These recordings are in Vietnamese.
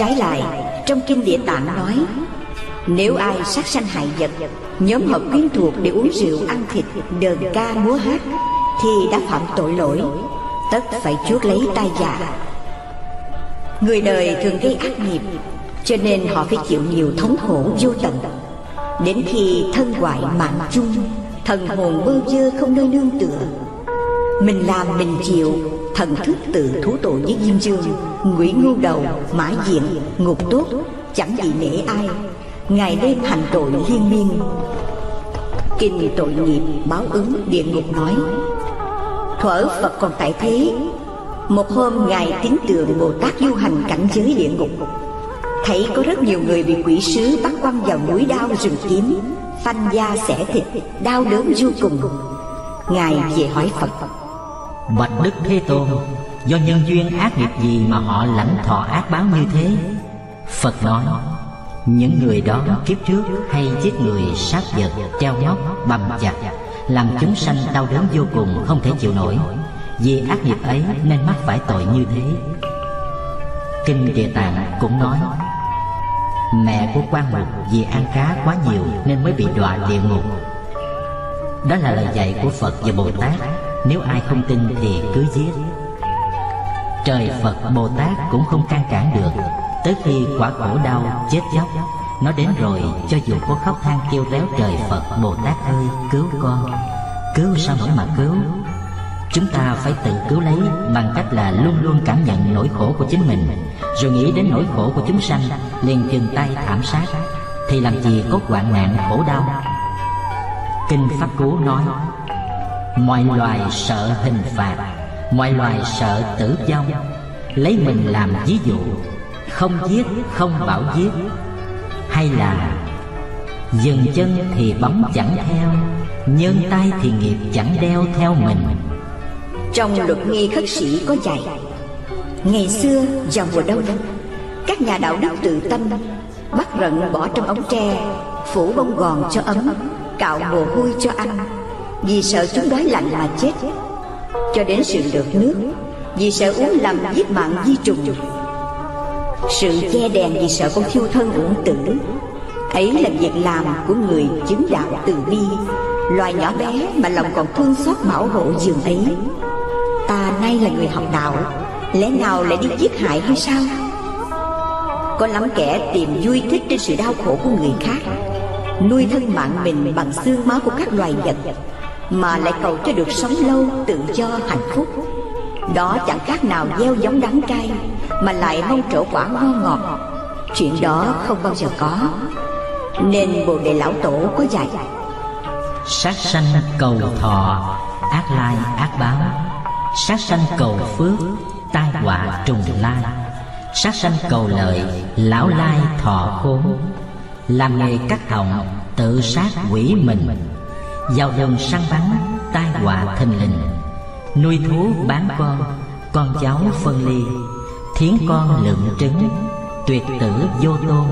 Trái lại, Trong kinh địa tạng nói, Nếu ai sát sanh hại vật, Nhóm hợp quyến thuộc để uống rượu ăn thịt Đờn ca múa hát, Thì đã phạm tội lỗi, Tất phải chuốc lấy tai dạ Người đời thường gây ác nghiệp, Cho nên họ phải chịu nhiều thống khổ vô tận. Đến khi thân hoại mạng chung, Thần hồn bơ vơ không nơi nương tựa. Mình làm mình chịu Thần thức tự thú tội với Diêm Dương nguyễn ngu đầu, mã diện, ngục tốt Chẳng gì nể ai. Ngày đêm hành tội liên miên. Kinh tội nghiệp báo ứng địa ngục nói Thuở Phật còn tại thế Một hôm Ngài tín tượng Bồ Tát du hành cảnh giới địa ngục. Thấy có rất nhiều người bị quỷ sứ bắt quăng vào núi đao rừng kiếm Phanh da xẻ thịt, đau đớn vô cùng. Ngài về hỏi Phật Bạch Đức Thế Tôn Do nhân duyên ác nghiệp gì mà họ lãnh thọ ác báo như thế? Phật nói Những người đó kiếp trước hay giết người sát vật Treo nhóc, bầm chặt Làm chúng sanh đau đớn vô cùng không thể chịu nổi. Vì ác nghiệp ấy nên mắc phải tội như thế. Kinh Địa Tạng cũng nói Mẹ của quan mục vì ăn cá quá nhiều Nên mới bị đọa địa ngục. Đó là lời dạy của Phật và Bồ Tát. Nếu ai không tin thì cứ giết. Trời Phật Bồ Tát cũng không can cản được. Tới khi quả khổ đau, chết chóc, Nó đến rồi, cho dù có khóc than kêu réo trời Phật Bồ Tát ơi, cứu con, Cứu sao nổi mà cứu? Chúng ta phải tự cứu lấy, bằng cách là luôn luôn cảm nhận nỗi khổ của chính mình. Rồi nghĩ đến nỗi khổ của chúng sanh, liền dừng tay thảm sát. Thì làm gì có hoạn nạn, khổ đau? Kinh Pháp Cú nói Mọi loài sợ hình phạt, Mọi loài sợ tử vong. Lấy mình làm ví dụ, Không giết, không bảo giết. Hay là, Dừng chân thì bóng chẳng theo Nhân tay thì nghiệp chẳng đeo theo mình. Trong luật nghi khất sĩ có dạy, Ngày xưa vào mùa đông, Các nhà đạo đức tự tâm Bắt rận bỏ trong ống tre, Phủ bông gòn cho ấm, Cạo mồ hôi cho ăn vì sợ chúng đói lạnh mà chết. Cho đến sự được nước, Vì sợ uống làm giết mạng di trùng. Sự che đèn vì sợ con thiêu thân uổng tử. Ấy là việc làm của người chứng đạo từ bi. Loài nhỏ bé mà lòng còn thương xót bảo hộ giường ấy. Ta nay là người học đạo, Lẽ nào lại đi giết hại hay sao? Có lắm kẻ tìm vui thích trên sự đau khổ của người khác, Nuôi thân mạng mình bằng xương máu của các loài vật. Mà lại cầu cho được sống lâu, tự do, hạnh phúc. Đó chẳng khác nào gieo giống đắng cay Mà lại mong trổ quả ngon ngọt. Chuyện đó không bao giờ có. Nên Bồ Đề Lão Tổ có dạy, Sát sanh cầu thọ, Ác lai, ác báo. Sát sanh cầu phước, Tai họa trùng lai. Sát sanh cầu lợi, Lão lai thọ khốn. Làm nghề cắt họng, Tự sát quỷ mình. Vào rừng săn bắn, Tai họa thình lình. Nuôi thú bán con Con cháu phân ly. Thiến con lượng trứng, Tuyệt tử vô tôn.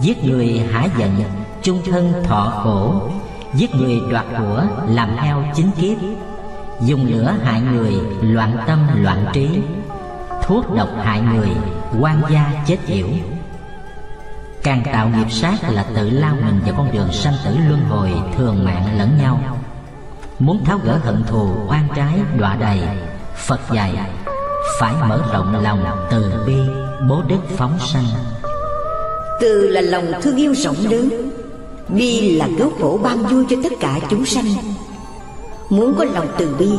Giết người hả giận, Chung thân thọ khổ. Giết người đoạt của, làm heo chính kiếp. Dùng lửa hại người, loạn tâm loạn trí. Thuốc độc hại người, quan gia chết yểu. Càng tạo nghiệp sát là tự lao mình vào con đường sanh tử luân hồi thường mạng lẫn nhau. Muốn tháo gỡ hận thù oan trái đọa đầy Phật dạy phải mở rộng lòng từ bi bố đức phóng sanh. Từ là lòng thương yêu rộng lớn Bi là cứu khổ ban vui cho tất cả chúng sanh. Muốn có lòng từ bi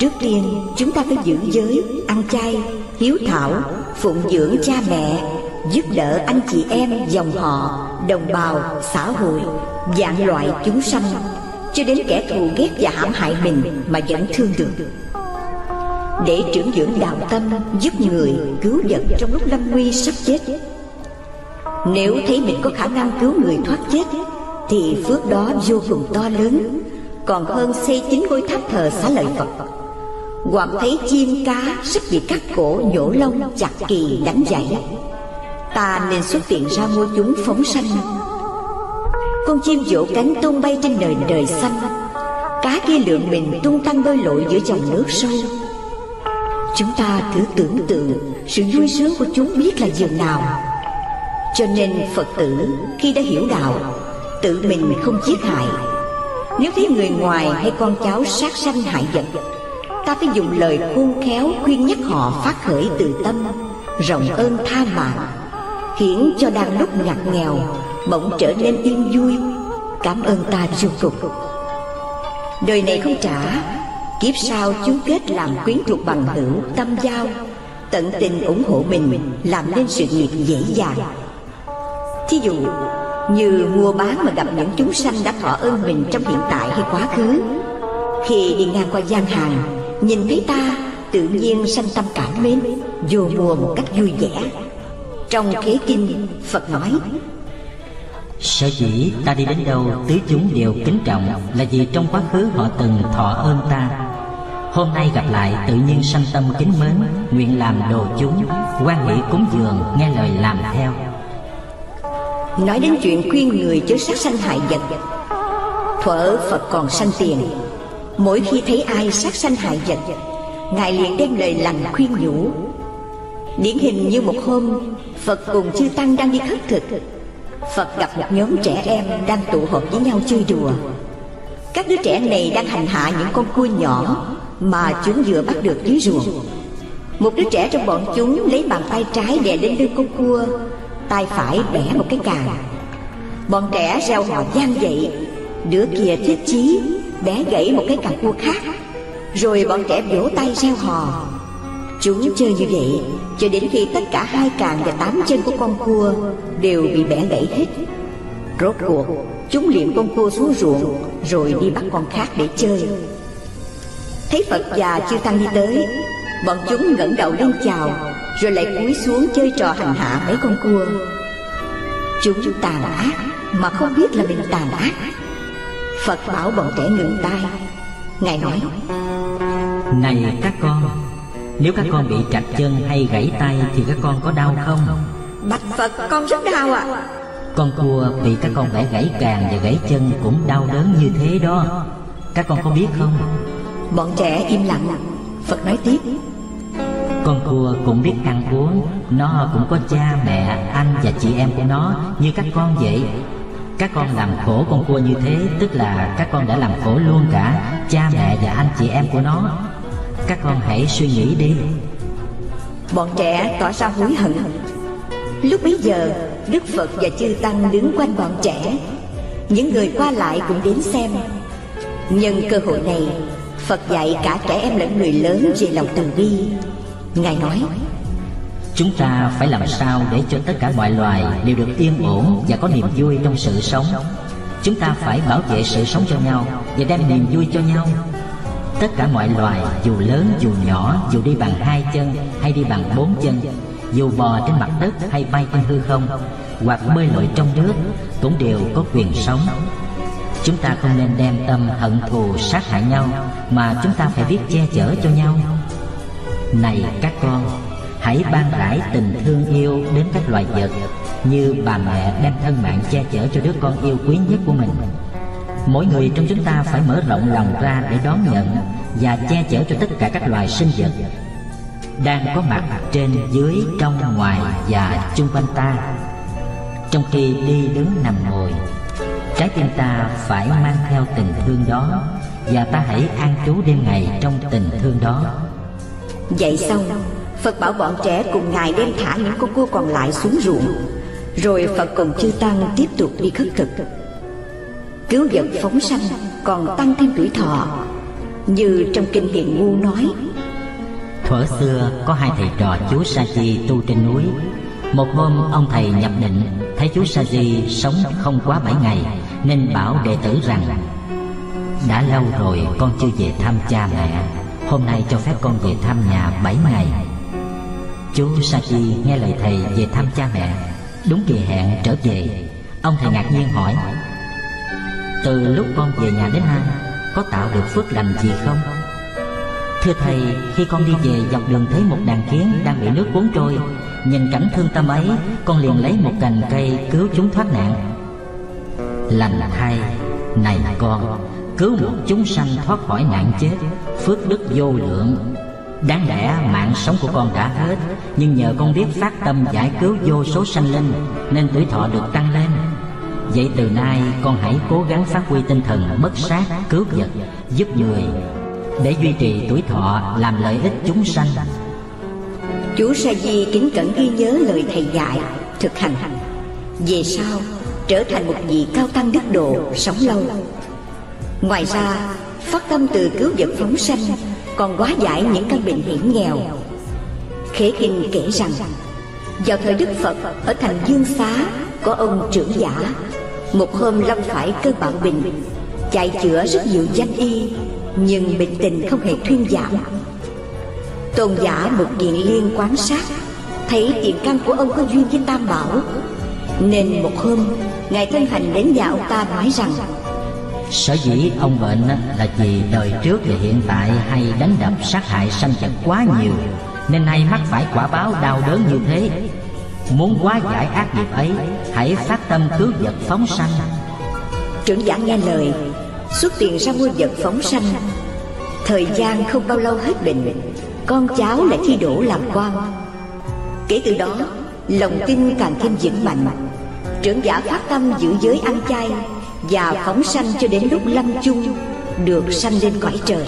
Trước tiên chúng ta phải giữ giới Ăn chay, hiếu thảo Phụng dưỡng cha mẹ Giúp đỡ anh chị em, dòng họ Đồng bào, xã hội Dạng loại chúng sanh Cho đến kẻ thù ghét và hãm hại mình Mà vẫn thương được. Để trưởng dưỡng đạo tâm Giúp người cứu vật trong lúc lâm nguy sắp chết. Nếu thấy mình có khả năng cứu người thoát chết Thì phước đó vô cùng to lớn Còn hơn xây chính ngôi tháp thờ xá lợi Phật. Hoặc thấy chim cá sắp bị cắt cổ nhổ lông chặt kỳ đánh dãy Ta nên xuất hiện ra mua chúng phóng sanh. Con chim vỗ cánh tung bay trên nền trời xanh. Cá kia lượng mình tung tăng bơi lội giữa dòng nước sâu. Chúng ta thử tưởng tượng Sự vui sướng của chúng biết là dường nào. Cho nên Phật tử khi đã hiểu đạo, Tự mình không giết hại. Nếu thấy người ngoài hay con cháu sát sanh hại vật, Ta phải dùng lời khôn khéo khuyên nhắc họ phát khởi từ tâm, Rộng ơn tha mạng. Khiến cho đang lúc ngặt nghèo, Bỗng trở nên yên vui. Cảm ơn ta vô cùng Đời này không trả. Kiếp sau chúng kết làm quyến thuộc bằng hữu, tâm giao. Tận tình ủng hộ mình, Làm nên sự nghiệp dễ dàng. Thí dụ, như mua bán mà gặp những chúng sanh đã thọ ơn mình trong hiện tại hay quá khứ. Khi đi ngang qua gian hàng, Nhìn thấy ta, tự nhiên sanh tâm cảm mến, Vô mua một cách vui vẻ. Trong khế kinh Phật nói Sở dĩ ta đi đến đâu tứ chúng đều kính trọng Là vì trong quá khứ họ từng thọ ơn ta. Hôm nay gặp lại tự nhiên sanh tâm kính mến Nguyện làm đồ chúng quan hệ cúng dường nghe lời làm theo. Nói đến chuyện khuyên người chớ sát sanh hại vật Thuở Phật còn sanh tiền. Mỗi khi thấy ai sát sanh hại vật Ngài liền đem lời lành khuyên nhủ. Điển hình như một hôm Phật cùng chư Tăng đang đi khất thực. Phật gặp một nhóm trẻ em đang tụ họp với nhau chơi đùa. Các đứa trẻ này đang hành hạ những con cua nhỏ Mà chúng vừa bắt được dưới ruộng. Một đứa trẻ trong bọn chúng lấy bàn tay trái đè lên lưng con cua, Tay phải bẻ một cái càng Bọn trẻ reo hò gian dậy, Đứa kia thiết chí Bẻ gãy một cái càng cua khác. Rồi bọn trẻ vỗ tay reo hò. Chúng chơi như vậy. Cho đến khi tất cả hai càng và tám chân của con cua Đều bị bẻ gãy hết. Rốt cuộc, Chúng liệm con cua xuống ruộng, Rồi đi bắt con khác để chơi. Thấy Phật già chưa tăng đi tới, Bọn chúng ngẩng đầu lên chào, Rồi lại cúi xuống chơi trò hành hạ mấy con cua. Chúng tàn ác, Mà không biết là mình tàn ác. Phật bảo bọn trẻ ngừng tay, Ngài nói, Này các con nếu các con bị trạch chân hay gãy tay Thì các con có đau không? Bạch Phật con rất đau ạ. À. Con cua bị các con bẻ gãy càng và gãy chân Cũng đau đớn như thế đó. Các con có biết không? Bọn trẻ im lặng. Phật nói tiếp. Con cua cũng biết ăn uống. Nó cũng có cha, mẹ, anh và chị em của nó Như các con vậy. Các con làm khổ con cua như thế Tức là các con đã làm khổ luôn cả Cha mẹ và anh chị em của nó Các con hãy suy nghĩ đi. Bọn trẻ tỏ ra hối hận. Lúc bấy giờ Đức Phật và chư Tăng đứng quanh bọn trẻ. Những người qua lại cũng đến xem. Nhân cơ hội này Phật dạy cả trẻ em lẫn người lớn về lòng từ bi. Ngài nói Chúng ta phải làm sao để cho tất cả mọi loài đều được yên ổn và có niềm vui trong sự sống? Chúng ta phải bảo vệ sự sống cho nhau và đem niềm vui cho nhau Tất cả mọi loài, dù lớn, dù nhỏ, dù đi bằng hai chân hay đi bằng bốn chân, Dù bò trên mặt đất hay bay trên hư không, Hoặc bơi lội trong nước, cũng đều có quyền sống. Chúng ta không nên đem tâm hận thù sát hại nhau, Mà chúng ta phải biết che chở cho nhau. Này các con, Hãy ban rải tình thương yêu đến các loài vật, Như bà mẹ đem thân mạng che chở cho đứa con yêu quý nhất của mình. Mỗi người trong chúng ta phải mở rộng lòng ra để đón nhận Và che chở cho tất cả các loài sinh vật Đang có mặt trên, dưới, trong, ngoài và chung quanh ta. Trong khi đi đứng nằm ngồi Trái tim ta phải mang theo tình thương đó Và ta hãy an trú đêm ngày trong tình thương đó. Vậy xong Phật bảo bọn trẻ cùng Ngài đem thả những con cua còn lại xuống ruộng. Rồi Phật cùng chư Tăng tiếp tục đi khất thực. Cứu vật phóng sanh còn tăng thêm tuổi thọ. Như trong Kinh Hiền Ngu nói, Thuở xưa có hai thầy trò chú Sa Di tu trên núi. Một hôm, ông thầy nhập định, Thấy chú Sa Di sống không quá bảy ngày, Nên bảo đệ tử rằng, Đã lâu rồi con chưa về thăm cha mẹ, Hôm nay cho phép con về thăm nhà bảy ngày. Chú Sa-di nghe lời thầy về thăm cha mẹ, Đúng kỳ hẹn trở về. Ông thầy ngạc nhiên hỏi từ lúc con về nhà đến nay Có tạo được phước lành gì không? Thưa thầy, khi con đi về dọc đường thấy một đàn kiến đang bị nước cuốn trôi Nhìn cảnh thương tâm ấy, con liền lấy một cành cây cứu chúng thoát nạn. Lành thay, này con, cứu một chúng sanh thoát khỏi nạn chết Phước đức vô lượng. Đáng lẽ mạng sống của con đã hết Nhưng nhờ con biết phát tâm giải cứu vô số sanh linh Nên tuổi thọ được tăng lên. Vậy từ nay con hãy cố gắng phát huy tinh thần bất sát, cứu vật, giúp người Để duy trì tuổi thọ làm lợi ích chúng sanh. Chú Sa Di kính cẩn ghi nhớ lời thầy dạy Thực hành. Về sau trở thành một vị cao tăng đức độ sống lâu. Ngoài ra phát tâm từ cứu vật phóng sanh còn hóa giải những căn bệnh hiểm nghèo. Khế kinh kể rằng vào thời đức phật ở thành dương xá có ông trưởng giả một hôm lâm phải cơ bạo bệnh chạy chữa rất nhiều danh y, nhưng bệnh tình không hề thuyên giảm. Tôn giả một điện liên quan sát, thấy tiền căn của ông có duyên với tam bảo, nên một hôm, ngài thân hành đến nhà ông ta nói rằng, Sở dĩ ông bệnh là vì đời trước và hiện tại hay đánh đập sát hại sanh vật quá nhiều, Nên nay mắc phải quả báo đau đớn như thế. Muốn hóa giải ác nghiệp ấy, Hãy phát tâm cứu vật phóng sanh. Trưởng giả nghe lời, Xuất tiền ra mua vật phóng sanh. Thời gian không bao lâu hết bệnh, Con cháu lại thi đổ làm quan. Kể từ đó, Lòng tin càng thêm vững mạnh. Trưởng giả phát tâm giữ giới ăn chay và phóng sanh cho đến lúc lâm chung, được sanh lên cõi trời.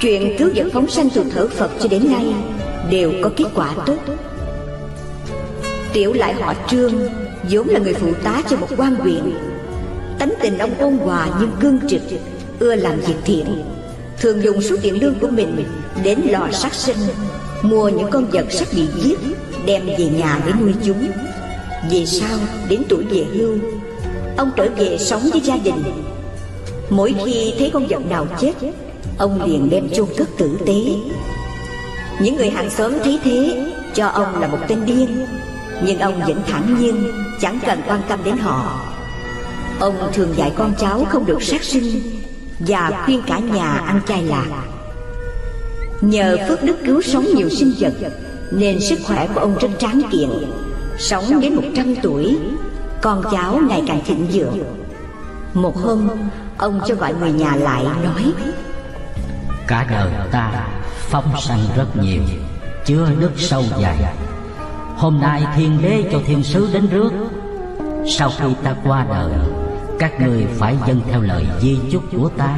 Chuyện cứu vật phóng sanh từ thở phật cho đến nay đều có kết quả tốt tiểu lại họ trương, vốn là người phụ tá cho một quan huyện. Tánh tình ông ôn hòa nhưng cương trực, ưa làm việc thiện. Thường dùng số tiền lương của mình đến lò sát sinh, mua những con vật sắp bị giết, đem về nhà để nuôi chúng. Về sau, đến tuổi về hưu, Ông trở về sống với gia đình. Mỗi khi thấy con vật nào chết, Ông liền đem chôn cất tử tế. Những người hàng xóm thấy thế, Cho ông là một tên điên. Nhưng ông vẫn thản nhiên, Chẳng cần quan tâm đến họ. Ông thường dạy con cháu không được sát sinh Và khuyên cả nhà ăn chay lạc. Nhờ phước đức cứu sống nhiều sinh vật, Nên sức khỏe của ông rất tráng kiện. Sống đến 100 tuổi, con cháu ngày càng thịnh vượng. Một hôm, ông cho gọi người nhà lại, nói, cả đời ta phong sanh rất nhiều chưa đức sâu dài hôm nay thiên đế cho thiên sứ đến rước. Sau khi ta qua đời, các người phải dâng theo lời di chúc của ta.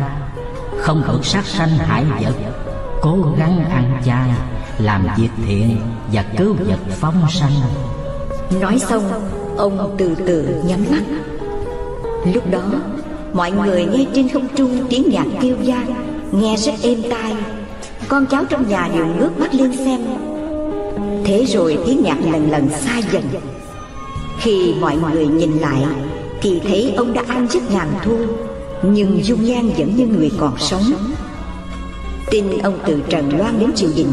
Không được sát sanh hại vật, cố gắng ăn chay, làm việc thiện và cứu vật phóng sanh. Nói xong, Ông từ từ nhắm mắt. Lúc đó, Mọi người nghe trên không trung tiếng nhạc kêu vang, Nghe rất êm tai. Con cháu trong nhà đều ngước mắt lên xem. Thế rồi tiếng nhạc lần lần xa dần. Khi mọi người nhìn lại Thì thấy ông đã ăn giấc ngàn thu Nhưng dung nhan vẫn như người còn sống. Tin ông từ trần loan đến triều đình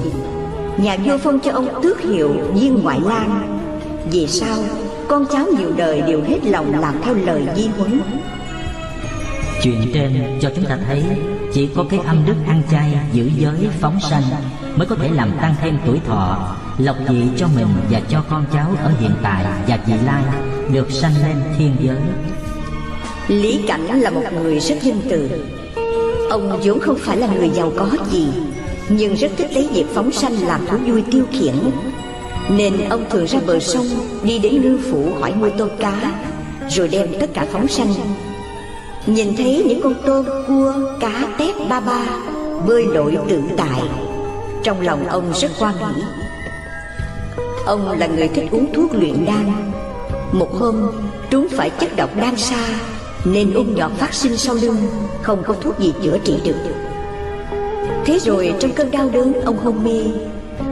Nhà vua phong cho ông tước hiệu viên ngoại lang Vì sao? Con cháu nhiều đời đều hết lòng làm theo lời di huấn. Chuyện trên cho chúng ta thấy Chỉ có cái âm đức ăn chay, giữ giới, phóng sanh Mới có thể làm tăng thêm tuổi thọ. Lộc vị cho mình và cho con cháu ở hiện tại và vị lai Được sanh lên thiên giới. Lý Cảnh là một người rất nhân từ. Ông vốn không phải là người giàu có gì Nhưng rất thích lấy việc phóng sanh làm thú vui tiêu khiển. Nên ông thường ra bờ sông Đi đến ngư phủ hỏi mua tôm cá Rồi đem tất cả phóng sanh. Nhìn thấy những con tôm, cua, cá, tép, ba ba Bơi lội tự tại. Trong lòng ông rất quan nghĩ Ông là người thích uống thuốc luyện đan. Một hôm, trúng phải chất độc đan xa Nên ung nhọt phát sinh sau lưng, Không có thuốc gì chữa trị được. Thế rồi trong cơn đau đớn, ông hôn mê.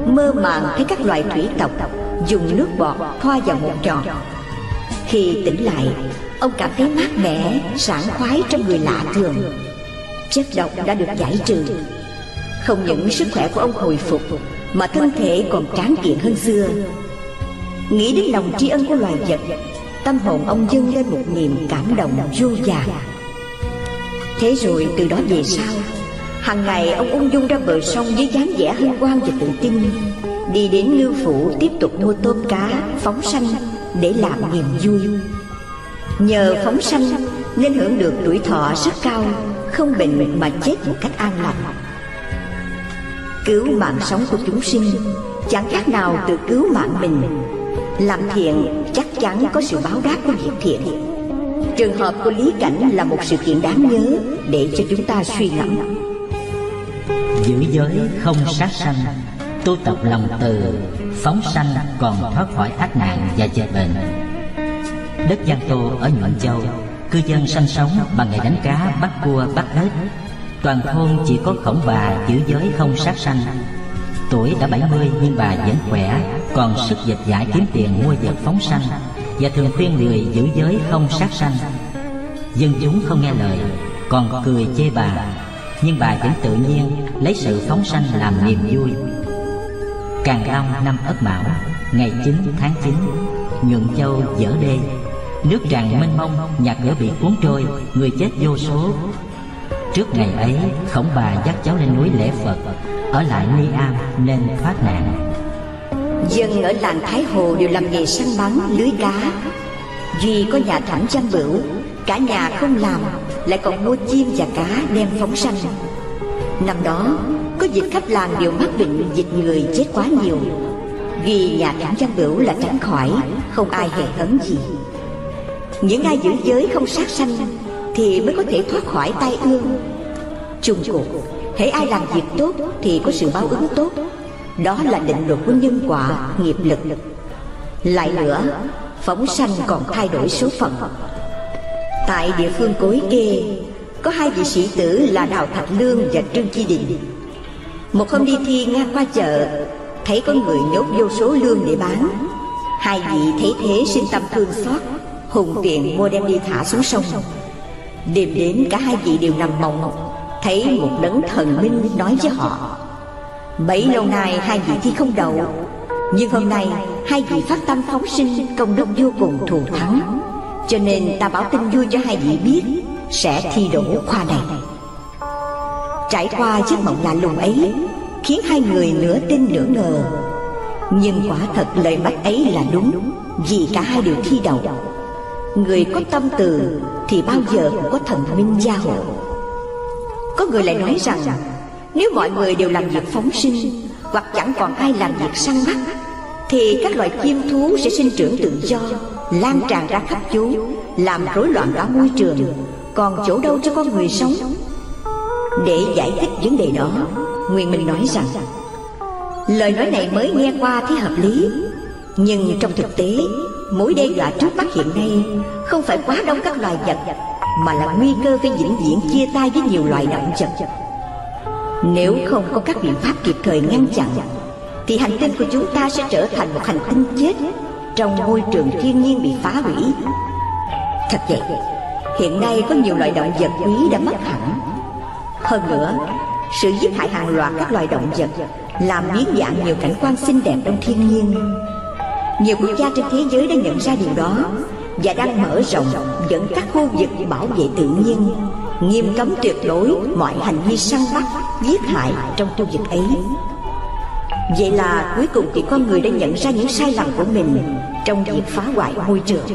Mơ màng thấy các loài thủy tộc dùng nước bọt thoa vào một tròn khi tỉnh lại, ông cảm thấy mát mẻ, sảng khoái trong người lạ thường. Chất độc đã được giải trừ. Không những sức khỏe của ông hồi phục mà thân thể còn tráng kiện hơn xưa. Nghĩ đến lòng tri ân của loài vật tâm hồn ông dâng lên một niềm cảm động vô vàn thế rồi từ đó về sau Hằng ngày ông ung dung ra bờ sông với dáng vẻ hân hoan và tự tin Đi đến ngư phủ tiếp tục mua tôm cá, phóng sanh để làm niềm vui. Nhờ phóng sanh nên hưởng được tuổi thọ rất cao Không bệnh mà chết một cách an lành. Cứu mạng sống của chúng sinh Chẳng khác nào tự cứu mạng mình. Làm thiện chắc chắn có sự báo đáp của việc thiện. Trường hợp của Lý Cảnh là một sự kiện đáng nhớ Để cho chúng ta suy ngẫm. Giữ giới không sát sanh Tu tập lòng từ Phóng sanh còn thoát khỏi ác nạn và dịch bệnh. Đất Giang Tô ở Nhuận Châu Cư dân sanh sống bằng nghề đánh cá, bắt cua, bắt ếch. Toàn thôn chỉ có khổng bà giữ giới không sát sanh. Tuổi đã 70 nhưng bà vẫn khỏe, Còn sức dịch giải kiếm tiền mua vật phóng sanh Và thường khuyên người giữ giới không sát sanh. Dân chúng không nghe lời, Còn cười chê bà, Nhưng bà vẫn tự nhiên lấy sự phóng sanh làm niềm vui. Càng long năm Ất Mão, Ngày 9 tháng 9 Nhuận Châu dở đê. Nước tràn mênh mông, Nhà cửa bị cuốn trôi, Người chết vô số. Trước ngày ấy Khổng bà dắt cháu lên núi lễ Phật. Ở lại Ni Am nên thoát nạn. Dân ở làng Thái Hồ đều làm nghề săn bắn, lưới cá Duy có nhà thẳng chăn bửu Cả nhà không làm Lại còn mua chim và cá đem phóng sanh. Năm đó Có dịch khắp làng đều mắc bệnh dịch người chết quá nhiều. Vì nhà thẳng chăn bửu là tránh khỏi Không ai hề hấn gì. Những ai giữ giới không sát sanh thì mới có thể thoát khỏi tai ương. Chung cuộc Hễ ai làm việc tốt Thì có sự báo ứng tốt. Đó là định luật của nhân quả, nghiệp lực. Lại nữa Phóng sanh còn thay đổi số phận. Tại địa phương cối kê Có hai vị sĩ tử là Đào Thạch Lương và Trương Chi Đình. Một hôm đi thi ngang qua chợ Thấy có người nhốt vô số lương để bán. Hai vị thấy thế sinh tâm thương xót Hùng tiện mua đem đi thả xuống sông. Đêm đến cả hai vị đều nằm mộng, Thấy một đấng thần minh nói với họ. Bấy lâu nay hai vị thi không đậu, Nhưng hôm nay hai vị phát tâm phóng sinh, Công đức vô cùng thù thắng. Cho nên ta báo tin vui cho hai vị biết, Sẽ thi đổ khoa này. Trải qua giấc mộng lạ lùng ấy, Khiến hai người nửa tin nửa ngờ. Nhưng quả thật lời mắt ấy là đúng, Vì cả hai đều thi đậu. Người có tâm từ Thì bao giờ cũng có thần minh gia hộ. Có người lại nói rằng, Nếu mọi người đều làm việc phóng sinh, Hoặc chẳng còn ai làm việc săn bắt, Thì các loài chim thú sẽ sinh trưởng tự do, Lan tràn ra khắp chú, Làm rối loạn cả môi trường, Còn chỗ đâu cho con người sống. Để giải thích vấn đề đó, Nguyên Minh nói rằng, Lời nói này mới nghe qua thấy hợp lý, Nhưng trong thực tế Mối đe dọa trước mắt hiện nay Không phải quá đông các loài vật, Mà là nguy cơ phải vĩnh viễn chia tay với nhiều loài động vật. Nếu không có các biện pháp kịp thời ngăn chặn, Thì hành tinh của chúng ta sẽ trở thành một hành tinh chết Trong môi trường thiên nhiên bị phá hủy. Thật vậy, Hiện nay có nhiều loài động vật quý đã mất hẳn. Hơn nữa, Sự giết hại hàng loạt các loài động vật Làm biến dạng nhiều cảnh quan xinh đẹp trong thiên nhiên nhiều quốc gia trên thế giới đã nhận ra điều đó Và đang mở rộng dẫn các khu vực bảo vệ tự nhiên Nghiêm cấm tuyệt đối mọi hành vi săn bắt, giết hại trong khu vực ấy. Vậy là cuối cùng thì con người đã nhận ra những sai lầm của mình Trong việc phá hoại môi trường.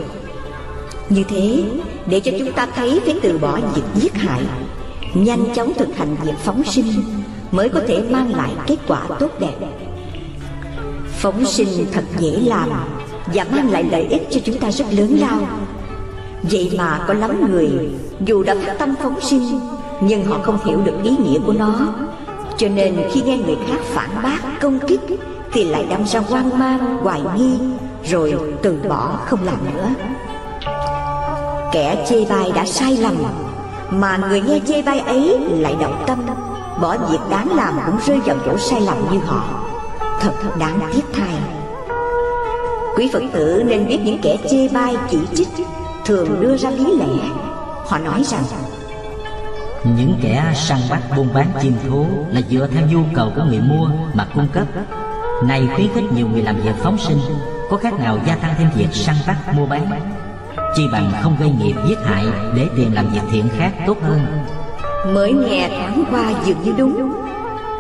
Như thế, để cho chúng ta thấy phải từ bỏ việc giết hại Nhanh chóng thực hành việc phóng sinh Mới có thể mang lại kết quả tốt đẹp. Phóng sinh thật dễ làm Và mang lại lợi ích cho chúng ta rất lớn lao. Vậy mà có lắm người Dù đã phát tâm phóng sinh Nhưng họ không hiểu được ý nghĩa của nó. Cho nên khi nghe người khác phản bác, công kích Thì lại đâm ra hoang mang, hoài nghi Rồi từ bỏ không làm nữa. Kẻ chê bai đã sai lầm Mà người nghe chê bai ấy lại động tâm Bỏ việc đáng làm cũng rơi vào chỗ sai lầm như họ thật đáng tiếc thay. Quý phật tử nên biết những kẻ chê bai chỉ trích thường đưa ra lý lẽ. Họ nói rằng những kẻ săn bắt buôn bán chim thú là dựa theo nhu cầu của người mua mà cung cấp. Này khuyến khích nhiều người làm việc phóng sinh có khác nào gia tăng thêm việc săn bắt mua bán? Chi bằng không gây nghiệp giết hại để tiền làm việc thiện khác tốt hơn. Mới nghe thoáng qua dường như đúng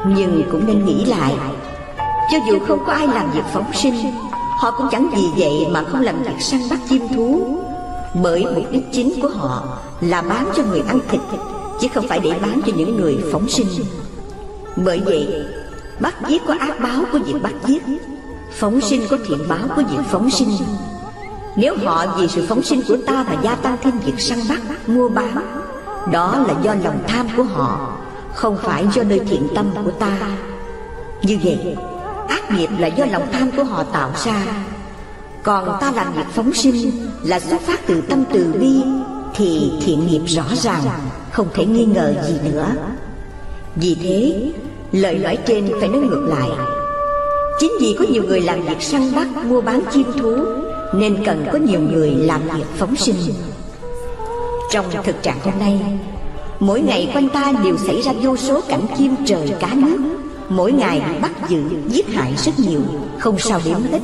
nhưng cũng nên nghĩ lại cho dù không có ai làm việc phóng sinh Họ cũng chẳng vì vậy mà không làm việc săn bắt chim thú. Bởi mục đích chính của họ là bán cho người ăn thịt Chứ không phải để bán cho những người phóng sinh. Bởi vậy Bắt giết có ác báo của việc bắt giết Phóng sinh có thiện báo của việc phóng sinh. Nếu họ vì sự phóng sinh của ta mà gia tăng thêm việc săn bắt, mua bán Đó là do lòng tham của họ Không phải do nơi thiện tâm của ta. Như vậy Ác nghiệp là do lòng tham của họ tạo ra. Còn ta làm việc phóng sinh, Là xuất phát từ tâm từ bi, Thì thiện nghiệp rõ ràng, Không thể nghi ngờ gì nữa. Vì thế, Lời nói trên phải nói ngược lại. Chính vì có nhiều người làm việc săn bắt, Mua bán chim thú, Nên cần có nhiều người làm việc phóng sinh. Trong thực trạng hôm nay, Mỗi ngày quanh ta đều xảy ra vô số cảnh chim trời cá nước. Mỗi ngày bắt giữ, giết hại rất nhiều Không sao đếm hết.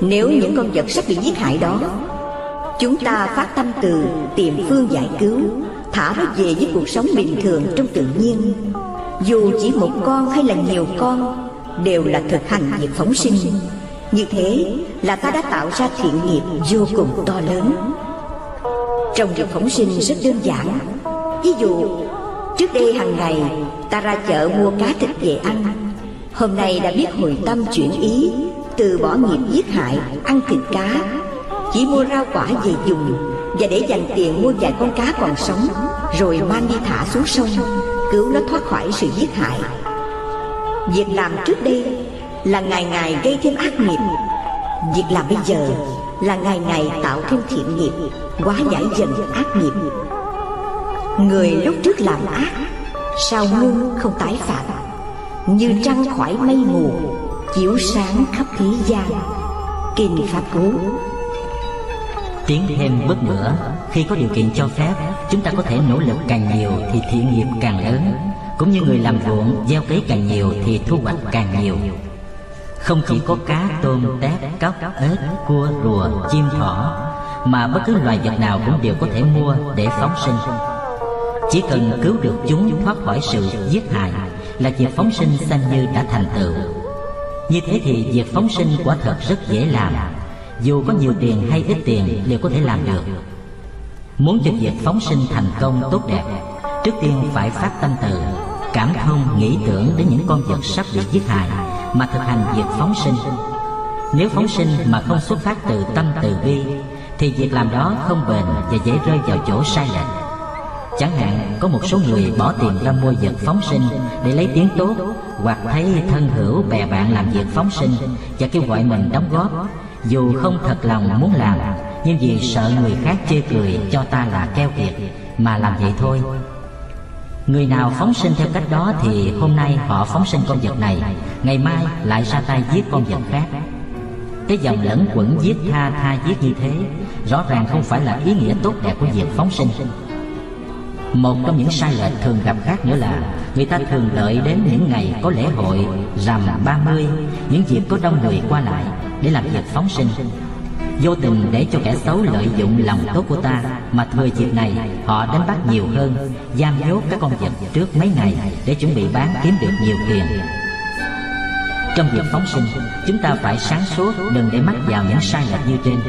Nếu những con vật sắp bị giết hại đó Chúng ta phát tâm từ tìm phương giải cứu Thả nó về với cuộc sống bình thường trong tự nhiên. Dù chỉ một con hay là nhiều con Đều là thực hành việc phóng sinh. Như thế là ta đã tạo ra thiện nghiệp vô cùng to lớn. Trong việc phóng sinh rất đơn giản. Ví dụ Trước đây hàng ngày ta ra chợ mua cá thịt về ăn. Hôm nay đã biết hồi tâm chuyển ý Từ bỏ nghiệp giết hại, ăn thịt cá. Chỉ mua rau quả về dùng Và để dành tiền mua vài con cá còn sống Rồi mang đi thả xuống sông Cứu nó thoát khỏi sự giết hại. Việc làm trước đây là ngày ngày gây thêm ác nghiệp. Việc làm bây giờ là ngày ngày tạo thêm thiện nghiệp Hóa giải dần ác nghiệp. Người lúc trước làm ác Sao ngưng không tái phạm? Như trăng khỏi mây mù Chiếu sáng khắp thế gian. Kinh Pháp Cú. Tiến thêm bước nữa Khi có điều kiện cho phép Chúng ta có thể nỗ lực càng nhiều Thì thiện nghiệp càng lớn. Cũng như người làm ruộng Gieo cấy càng nhiều Thì thu hoạch càng nhiều. Không chỉ có cá, tôm, tép, cóc, ếch, cua, rùa, chim thỏ Mà bất cứ loài vật nào cũng đều có thể mua để phóng sinh chỉ cần cứu được chúng thoát khỏi sự giết hại Là việc phóng sinh xem như đã thành tựu. Như thế thì việc phóng sinh quả thật rất dễ làm. Dù có nhiều tiền hay ít tiền đều có thể làm được. Muốn cho việc phóng sinh thành công tốt đẹp, Trước tiên phải phát tâm từ, Cảm thông, nghĩ tưởng đến những con vật sắp bị giết hại Mà thực hành việc phóng sinh. Nếu phóng sinh mà không xuất phát từ tâm từ bi, Thì việc làm đó không bền và dễ rơi vào chỗ sai lệch. Chẳng hạn, có một số người bỏ tiền ra mua vật phóng sinh để lấy tiếng tốt, Hoặc thấy thân hữu bè bạn làm việc phóng sinh Và kêu gọi mình đóng góp. Dù không thật lòng muốn làm, Nhưng vì sợ người khác chê cười cho ta là keo kiệt, Mà làm vậy thôi. Người nào phóng sinh theo cách đó thì hôm nay họ phóng sinh con vật này, Ngày mai lại ra tay giết con vật khác. Cái dòng lẫn quẩn giết tha tha giết như thế, Rõ ràng không phải là ý nghĩa tốt đẹp của việc phóng sinh một trong những sai lệch thường gặp khác nữa là Người ta thường đợi đến những ngày có lễ hội Rằm 30 Những dịp có đông người qua lại Để làm việc phóng sinh. Vô tình để cho kẻ xấu lợi dụng lòng tốt của ta, Mà thời dịp này họ đánh bắt nhiều hơn, Giam nhốt các con vật trước mấy ngày Để chuẩn bị bán kiếm được nhiều tiền. Trong việc phóng sinh, Chúng ta phải sáng suốt Đừng để mắc vào những sai lệch như trên.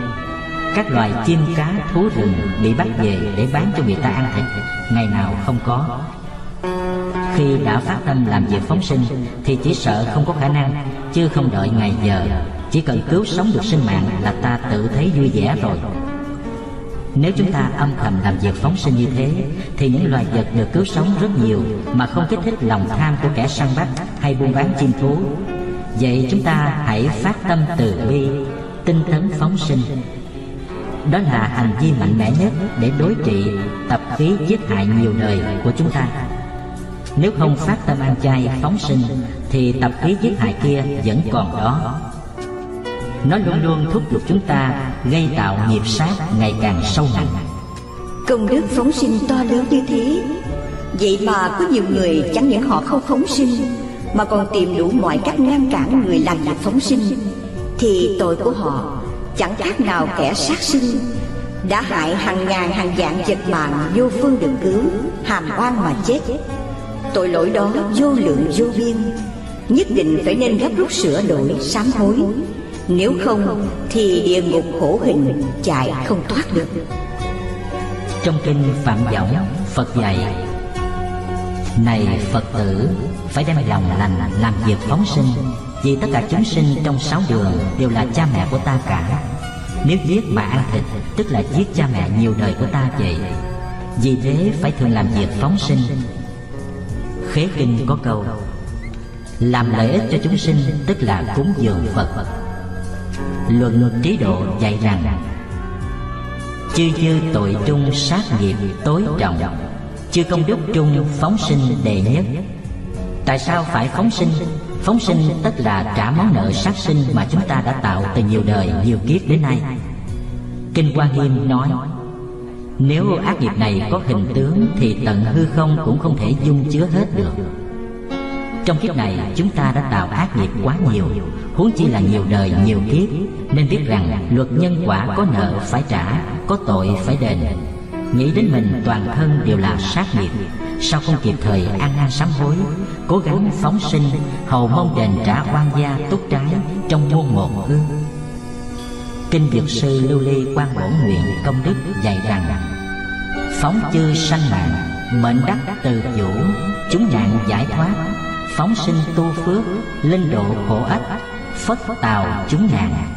Các loài chim cá, thú rừng bị bắt về để bán cho người ta ăn thịt ngày nào không có. Khi đã phát tâm làm việc phóng sinh, thì chỉ sợ không có khả năng, chứ không đợi ngày giờ. Chỉ cần cứu sống được sinh mạng là ta tự thấy vui vẻ rồi. Nếu chúng ta âm thầm làm việc phóng sinh như thế, Thì những loài vật được cứu sống rất nhiều Mà không kích thích lòng tham của kẻ săn bắt Hay buôn bán chim thú. Vậy chúng ta hãy phát tâm từ bi, Tinh tấn phóng sinh đó là hành vi mạnh mẽ nhất để đối trị, tập khí giết hại nhiều đời của chúng ta. Nếu không phát tâm ăn chay, phóng sinh, thì tập khí giết hại kia vẫn còn đó. Nó luôn luôn thúc giục chúng ta, gây tạo nghiệp sát ngày càng sâu nặng. Công đức phóng sinh to lớn như thế. Vậy mà có nhiều người chẳng những họ không phóng sinh, mà còn tìm đủ mọi cách ngăn cản người làm việc phóng sinh. Thì tội của họ chẳng khác nào kẻ sát sinh. Đã hại hàng ngàn hàng vạn vật mạng vô phương được cứu hàm oan mà chết. Tội lỗi đó vô lượng vô biên. Nhất định phải nên gấp rút sửa đổi, sám hối. Nếu không thì địa ngục khổ hình chạy không thoát được. Trong kinh phạm võng, phật dạy, này phật tử, phải đem lòng lành làm việc phóng sinh vì tất cả chúng sinh trong sáu đường đều là cha mẹ của ta cả. Nếu giết mà ăn thịt, tức là giết cha mẹ nhiều đời của ta vậy. Vì thế phải thường làm việc phóng sinh. Khế kinh có câu, làm lợi ích cho chúng sinh, tức là cúng dường phật. Luận trí độ dạy rằng, chư dư tội trung sát nghiệp tối trọng, chư công đức trung phóng sinh đệ nhất. Tại sao phải phóng sinh phóng sinh tức là trả món nợ sát sinh mà chúng ta đã tạo từ nhiều đời nhiều kiếp đến nay. kinh hoa nghiêm nói nếu ác nghiệp này có hình tướng thì tận hư không cũng không thể dung chứa hết được. trong kiếp này chúng ta đã tạo ác nghiệp quá nhiều Huống chi là nhiều đời nhiều kiếp Nên biết rằng luật nhân quả có nợ phải trả Có tội phải đền. Nghĩ đến mình toàn thân đều là sát nghiệp Sao không kịp thời ăn năn sám hối, Cố gắng phóng sinh, Hầu mong đền trả quan gia túc trái Trong muôn một hương Kinh Dược Sư Lưu Ly quan bổ nguyện công đức dạy rằng, Phóng chư sanh mạng, Mệnh đắc từ chủ, Chúng nạn giải thoát, phóng sinh tu phước, linh độ khổ ách, phất tào chúng nạn.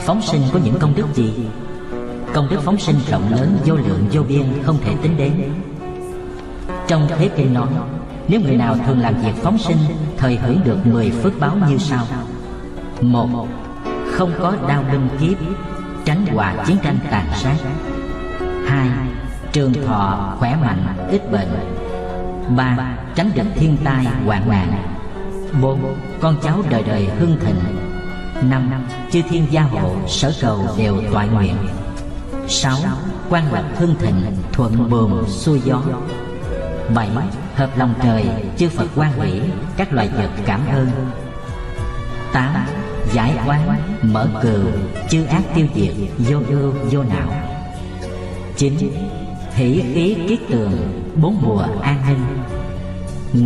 Phóng sinh có những công đức gì? Công đức phóng sinh rộng lớn, vô lượng, vô biên, không thể tính đến trong thế kinh nói nếu người nào thường làm việc phóng sinh, thời hưởng được mười phước báo như sau. Một, không có đau binh kiếp, tránh hòa chiến tranh tàn sát. Hai, trường thọ khỏe mạnh, ít bệnh. Ba, tránh được thiên tai, hoạn nạn. Bốn, con cháu đời đời hưng thịnh. Năm, chư thiên gia hộ, sở cầu đều toại nguyện. Sáu, quan lập hưng thịnh, thuận buồm xuôi gió bảy hợp lòng trời, chư phật quan hỷ, các loài vật cảm ơn. Tám, giải quán, mở cừu chư ác tiêu diệt, vô ưu, vô não. Chín, hỷ khí kiết tường, bốn mùa an ninh.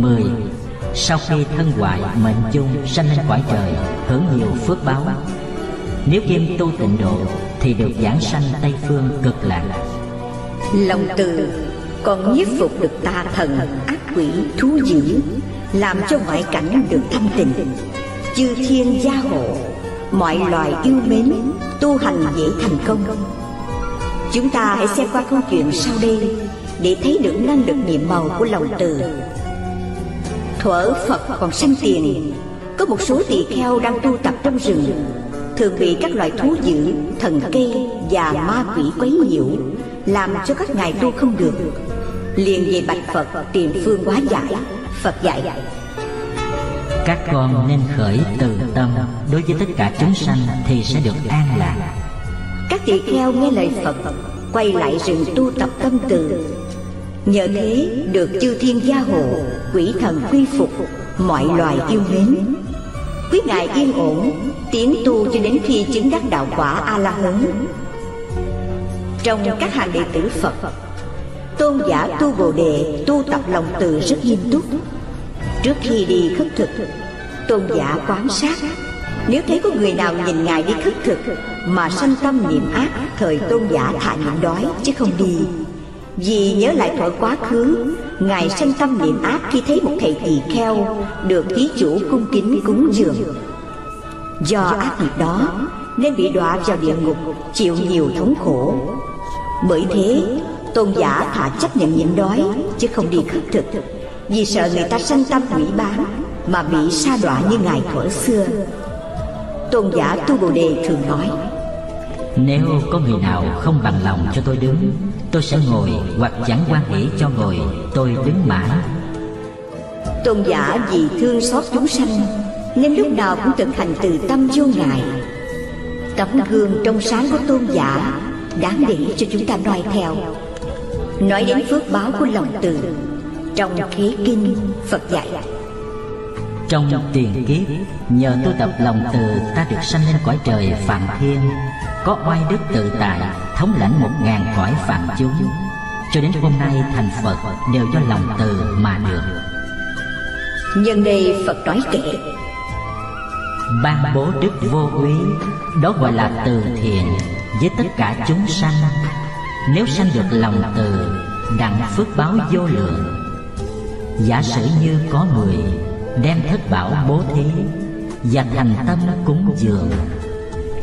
Mười, sau khi thân hoại, mệnh chung sanh lên cõi trời, hưởng nhiều phước báo. Nếu kiêm tu tịnh độ, thì được giảng sanh tây phương cực lạc. Lòng từ còn nhiếp phục được tà thần, ác quỷ, thú dữ, làm cho ngoại cảnh được thanh tịnh chư thiên gia hộ, mọi loài yêu mến, tu hành dễ thành công. Chúng ta hãy xem qua câu chuyện sau đây để thấy được năng lực nhiệm màu của lòng từ. Thuở phật còn sanh tiền, có một số tỳ kheo đang tu tập trong rừng. Thường bị các loại thú dữ, thần cây và ma quỷ quấy nhiễu, làm cho các ngài tu không được liền về bạch phật tìm phương hóa giải. Phật dạy. Các con nên khởi từ tâm. Đối với tất cả chúng sanh thì sẽ được an lạc. Các tỳ kheo nghe lời phật quay lại rừng tu tập tâm từ. Nhờ thế được chư thiên gia hộ quỷ thần quy phục mọi loài yêu mến. Quý ngài yên ổn tiến tu cho đến khi chứng đắc đạo quả a la hán. Trong các hàng đệ tử phật tôn giả tu bồ đề tu tập lòng từ rất nghiêm túc. Trước khi đi khất thực, tôn giả quan sát. Nếu thấy có người nào nhìn ngài đi khất thực mà sanh tâm niệm ác, thời tôn giả thả nhịn đói chứ không đi. Vì nhớ lại thuở quá khứ, Ngài sanh tâm niệm ác khi thấy một thầy tỳ kheo Được thí chủ cung kính cúng dường. Do ác nghiệp đó Nên bị đọa vào địa ngục, Chịu nhiều thống khổ. Bởi thế Tôn giả thà chấp nhận nhịn đói Chứ không đi khất thực. Vì sợ người ta sanh tâm hủy bán Mà bị sa đọa như ngài thuở xưa. Tôn giả Tu Bồ Đề thường nói Nếu có người nào không bằng lòng cho tôi đứng Tôi sẽ ngồi hoặc chẳng quan hỷ cho ngồi Tôi đứng mãi. Tôn giả vì thương xót chúng sanh Nên lúc nào cũng thực hành từ tâm vô ngại. Tấm gương trong sáng của tôn giả Đáng để cho chúng ta noi theo Nói đến phước báo của lòng từ Trong khí kinh Phật dạy. Trong tiền kiếp Nhờ tu tập lòng từ Ta được sanh lên cõi trời Phạm Thiên. Có oai đức tự tại thống lãnh một ngàn cõi phạm chúng. Cho đến hôm nay thành phật đều do lòng từ mà được. Nhân đây phật nói kệ ban bố đức vô úy đó gọi là từ thiện với tất cả chúng sanh nếu sanh được lòng từ đặng phước báo vô lượng. Giả sử như có người Đem thất bảo bố thí Và thành tâm cúng dường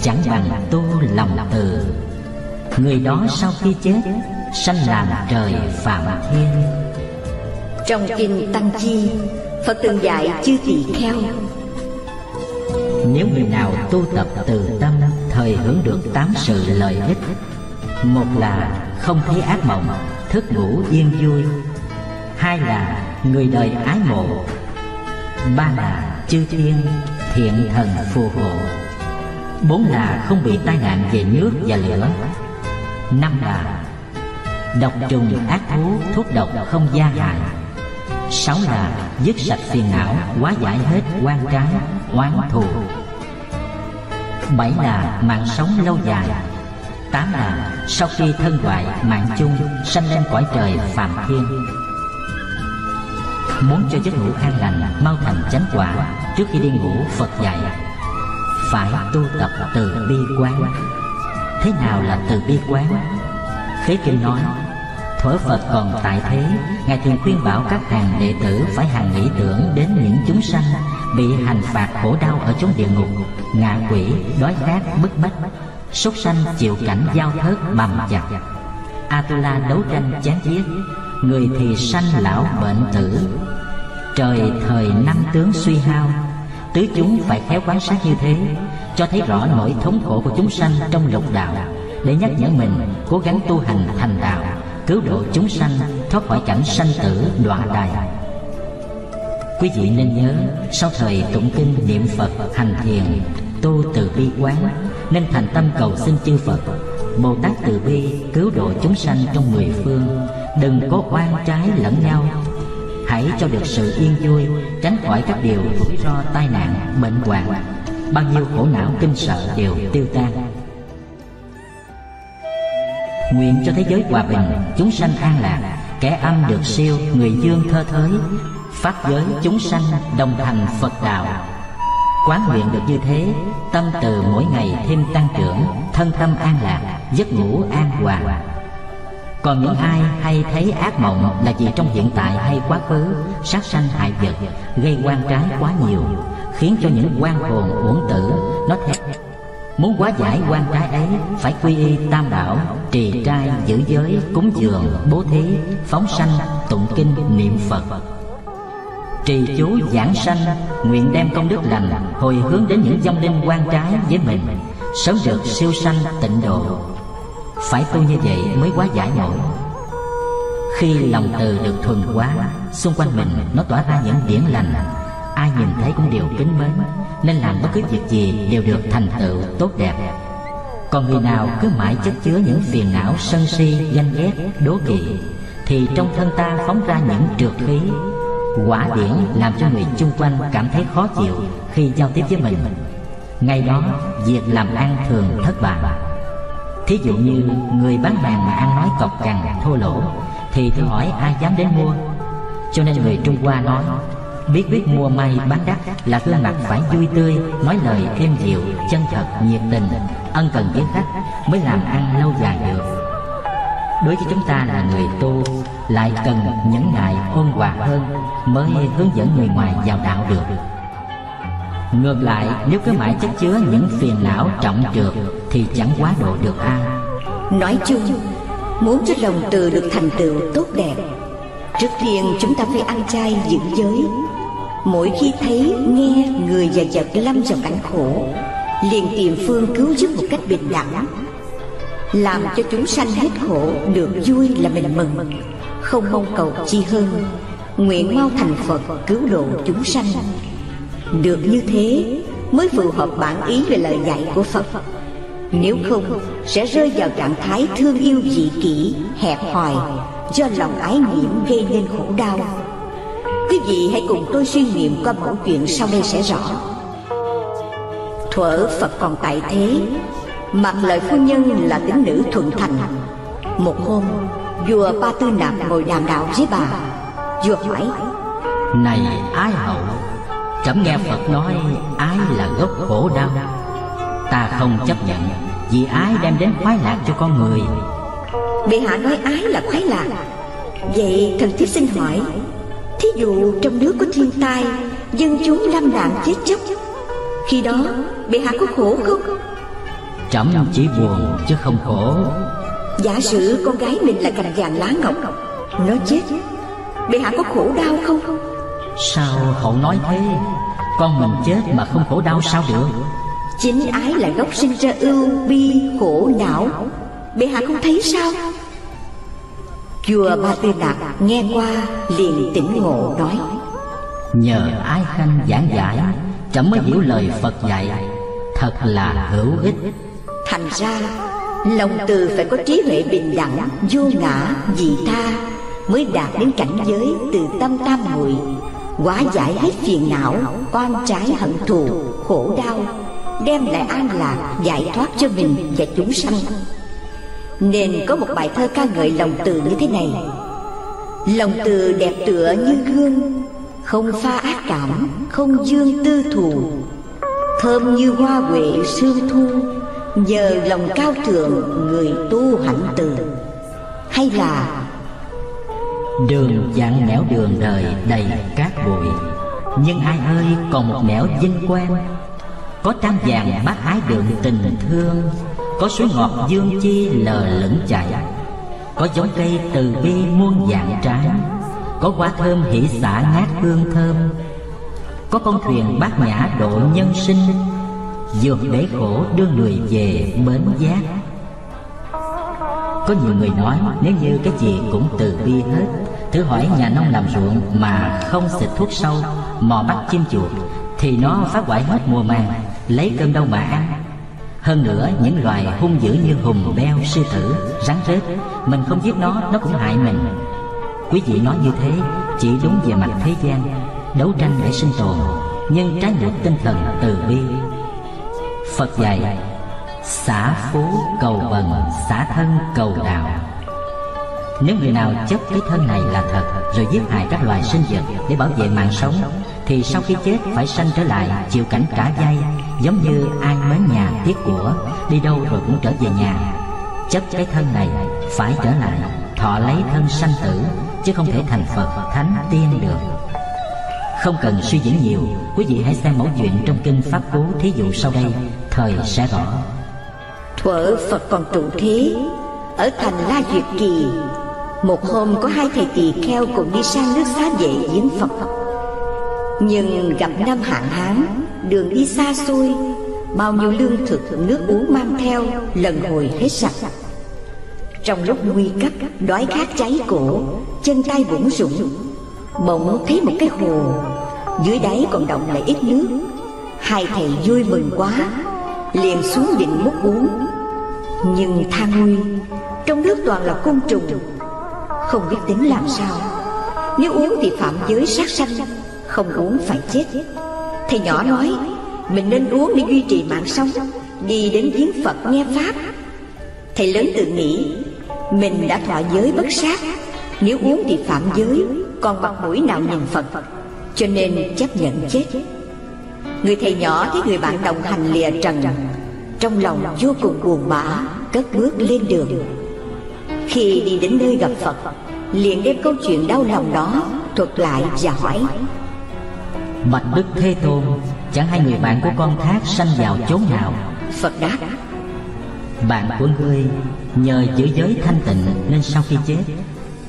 Chẳng bằng tu lòng từ. Người đó sau khi chết Sanh làm trời phạm thiên. Trong kinh Tăng Chi Phật từng dạy chư tỳ kheo Nếu người nào tu tập từ tâm Thời hưởng được tám sự lợi ích một là không thấy ác mộng Thức ngủ yên vui. Hai là người đời ái mộ. Ba là chư thiên thiện thần phù hộ. Bốn là không bị tai nạn về nước và lửa. Năm là Độc trùng ác thú thuốc độc không gia hại Sáu là dứt sạch phiền não quá giải hết quan trái, oán thù. Bảy là mạng sống lâu dài. Tám là sau khi thân hoại mạng chung Sanh lên cõi trời phạm thiên. Muốn cho giấc ngủ an lành Mau thành chánh quả Trước khi đi ngủ Phật dạy Phải tu tập từ bi quán. Thế nào là từ bi quán? Khế Kinh nói Thuở Phật còn tại thế Ngài thường khuyên bảo các hàng đệ tử Phải hàng nghĩ tưởng đến những chúng sanh Bị hành phạt khổ đau ở chốn địa ngục Ngạ quỷ, đói khát, bức bách. Súc sanh chịu cảnh giao thớt bầm chặt. Atula đấu tranh chán giết. Người thì sanh lão bệnh tử. Trời thời năm tướng suy hao, Tứ chúng phải khéo quan sát như thế, Cho thấy rõ nỗi thống khổ của chúng sanh trong lục đạo. Để nhắc nhở mình, cố gắng tu hành thành đạo, Cứu độ chúng sanh, thoát khỏi cảnh sanh tử, đoạn đài. Quý vị nên nhớ, Sau thời tụng kinh niệm Phật, hành thiền, Tu từ bi quán nên thành tâm cầu xin chư Phật. Bồ Tát từ bi cứu độ chúng sanh trong mười phương Đừng có oan trái lẫn nhau. Hãy cho được sự yên vui Tránh khỏi các điều rủi ro tai nạn, bệnh hoạn. Bao nhiêu khổ não kinh sợ đều tiêu tan. Nguyện cho thế giới hòa bình Chúng sanh an lạc Kẻ âm được siêu Người dương thơ thới. Pháp giới chúng sanh đồng thành Phật đạo. Quán nguyện được như thế, Tâm từ mỗi ngày thêm tăng trưởng, Thân tâm an lạc, Giấc ngủ an hòa. Còn những ai hay thấy ác mộng là gì trong hiện tại hay quá khứ, sát sanh hại vật, gây quan trái quá nhiều, khiến cho những quan hồn uổng tử, nó thét muốn hóa giải quan trái ấy, phải quy y tam bảo, trì trai giữ giới, cúng dường, bố thí, phóng sanh, tụng kinh, niệm phật trì chú giảng sanh nguyện đem công đức lành hồi hướng đến những vong linh quan trái với mình sớm được siêu sanh tịnh độ. Phải tu như vậy mới quá giải nổi. Khi lòng từ được thuần hóa Xung quanh mình nó tỏa ra những điển lành. Ai nhìn thấy cũng đều kính mến Nên làm bất cứ việc gì đều được thành tựu tốt đẹp. Còn người nào cứ mãi chất chứa những phiền não sân si, ganh ghét, đố kỵ Thì trong thân ta phóng ra những trượt khí. Quả điển làm cho người chung quanh cảm thấy khó chịu Khi giao tiếp với mình. Ngay đó việc làm ăn thường thất bại. Thí dụ như người bán hàng mà ăn nói cọc cằn thô lỗ Thì thử hỏi ai dám đến mua. Cho nên người Trung Hoa nói Biết biết mua may bán đắt là gương mặt phải vui tươi Nói lời êm dịu, chân thật, nhiệt tình Ân cần với khách mới làm ăn lâu dài được. Đối với chúng ta là người tu Lại cần những nại ôn hòa hơn Mới hướng dẫn người ngoài vào đạo được. Ngược lại nếu cứ mãi chất chứa những phiền não trọng trược Thì chẳng quá độ được ai Nói chung Muốn cho lòng từ được thành tựu tốt đẹp Trước tiên chúng ta phải ăn chay giữ giới. Mỗi khi thấy, nghe người và vật lâm vào cảnh khổ liền tìm phương cứu giúp một cách bình đẳng. Làm cho chúng sanh hết khổ Được vui là mình mừng. Không mong cầu chi hơn Nguyện mau thành Phật cứu độ chúng sanh. Được như thế mới phù hợp bản ý về lời dạy của Phật. Nếu không sẽ rơi vào trạng thái thương yêu dị kỷ, hẹp hòi Do lòng ái nhiễm gây nên khổ đau. Quý vị hãy cùng tôi suy nghiệm qua mẫu chuyện sau đây sẽ rõ. Thuở Phật còn tại thế Mặt lợi phu nhân là tính nữ thuận thành. Một hôm Vua Ba Tư Nạp ngồi đàm đạo với bà. Vua hỏi Này ái hậu Trẫm nghe Phật nói ái là gốc khổ đau. Ta không chấp nhận Vì ái đem đến khoái lạc cho con người. Bệ hạ nói ái là khoái lạc. Vậy thần thiếp xin hỏi Thí dụ trong nước có thiên tai Dân chúng lâm nạn chết chóc Khi đó bệ hạ có khổ không Trẫm chỉ buồn chứ không khổ. Giả sử con gái mình là cành vàng lá ngọc Nó chết Bệ hạ có khổ đau không? Sao hậu nói thế? Con mình chết mà không khổ đau sao được? Chính ái là gốc sinh ra ưu bi khổ não. Bệ hạ không thấy sao? Chùa Ba Tư Nạp nghe qua liền tỉnh ngộ nói. Nhờ ái khanh giảng giải Chấm mới hiểu lời Phật dạy Thật là hữu ích Thành ra Lòng từ phải có trí huệ bình đẳng Vô ngã, dị tha Mới đạt đến cảnh giới từ tâm tam muội. Quá giải hết phiền não Oan trái hận thù Khổ đau Đem lại an lạc Giải thoát cho mình và chúng sanh. Nên có một bài thơ ca ngợi lòng từ như thế này. Lòng từ đẹp tựa như gương Không pha ác cảm Không dương tư thù. Thơm như hoa huệ sương thu Nhờ lòng cao thượng người tu hạnh từ. Hay là Đường dạng nẻo đường đời đầy cát bụi. Nhưng ai ơi, còn một nẻo vinh quang. Có trang vàng bác ái đường tình thương. Có suối ngọt dương chi lờ lững chảy Có giống cây từ bi muôn dạng trái. Có hoa thơm hỷ xả ngát hương thơm. Có con thuyền bát nhã độ nhân sinh. Dược để khổ đưa người về bến giác. Có nhiều người nói nếu như cái gì cũng từ bi hết Thử hỏi nhà nông làm ruộng mà không xịt thuốc sâu Mò bắt chim chuột Thì nó phá hoại hết mùa màng Lấy cơm đâu mà ăn. Hơn nữa những loài hung dữ như hùng, beo, sư tử, rắn rết Mình không giết nó, nó cũng hại mình. Quý vị nói như thế chỉ đúng về mặt thế gian Đấu tranh để sinh tồn Nhưng trái ngược tinh thần từ bi. Phật dạy Xả phú cầu bần Xả thân cầu đạo. Nếu người nào chấp cái thân này là thật Rồi giết hại các loài sinh vật Để bảo vệ mạng sống Thì sau khi chết phải sanh trở lại Chịu cảnh cả dây Giống như ai mến nhà tiếc của Đi đâu rồi cũng trở về nhà. Chấp cái thân này phải trở lại Thọ lấy thân sanh tử Chứ không thể thành Phật, Thánh, Tiên được không cần suy diễn nhiều, Quý vị hãy xem mẫu chuyện trong kinh Pháp Cú Thí dụ sau đây, Thời sẽ rõ. Thuở Phật còn trụ thế Ở thành La Duyệt Kỳ, Một hôm có hai thầy tỳ kheo cùng đi sang nước xá vệ viếng Phật. Nhưng gặp năm hạn hán, Đường đi xa xôi, Bao nhiêu lương thực, nước uống mang theo, Lần hồi hết sạch. Trong lúc nguy cấp, Đói khát cháy cổ, Chân tay bủn rủn Bỗng thấy một cái hồ, Dưới đáy còn động lại ít nước. Hai thầy vui mừng quá, Liền xuống định múc uống. Nhưng tha nguy, Trong nước toàn là côn trùng. Không biết tính làm sao. Nếu uống thì phạm giới sát sanh, Không uống phải chết. Thầy nhỏ nói, Mình nên uống để duy trì mạng sống, Đi đến viếng Phật nghe Pháp. Thầy lớn tự nghĩ, Mình đã thọ giới bất sát, Nếu uống thì phạm giới còn mặt mũi nào nhìn Phật Cho nên chấp nhận chết. Người thầy nhỏ thấy người bạn đồng hành lìa trần Trong lòng vô cùng buồn bã Cất bước lên đường. Khi đi đến nơi gặp Phật Liền đem câu chuyện đau lòng đó Thuật lại và hỏi Bạch Đức Thế Tôn Chẳng hai người bạn của con thác sanh vào chốn nào? Phật đáp Bạn của ngươi nhờ giữ giới thanh tịnh Nên sau khi chết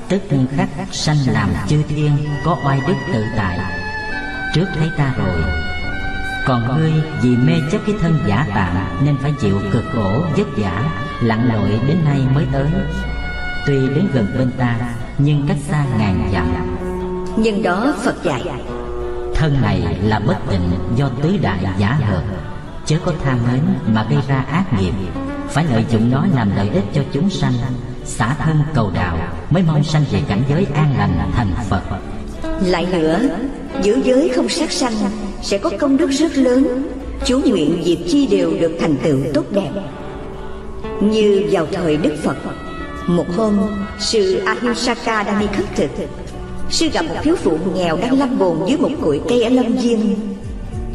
tức khắc sanh làm chư thiên có oai đức tự tại. Trước thấy ta rồi. Còn ngươi vì mê chấp cái thân giả tạm nên phải chịu cực khổ vất vả lặn lội đến nay mới tới. Tuy đến gần bên ta nhưng cách xa ngàn dặm. Nhưng đó phật dạy. Thân này là bất tịnh do tứ đại giả hợp. Chớ có tham mến mà gây ra ác nghiệp. Phải lợi dụng nó làm lợi ích cho chúng sanh xả thân cầu đạo, mới mong sanh về cảnh giới an lành, thành phật. Lại nữa, giữ giới không sát sanh, sẽ có công đức rất lớn. Chú nguyện việc chi đều được thành tựu tốt đẹp. Như vào thời đức phật, một hôm, sư ahimsaka đang đi khất thực. Sư gặp một thiếu phụ nghèo đang lâm bồn dưới một cội cây ở lâm viên.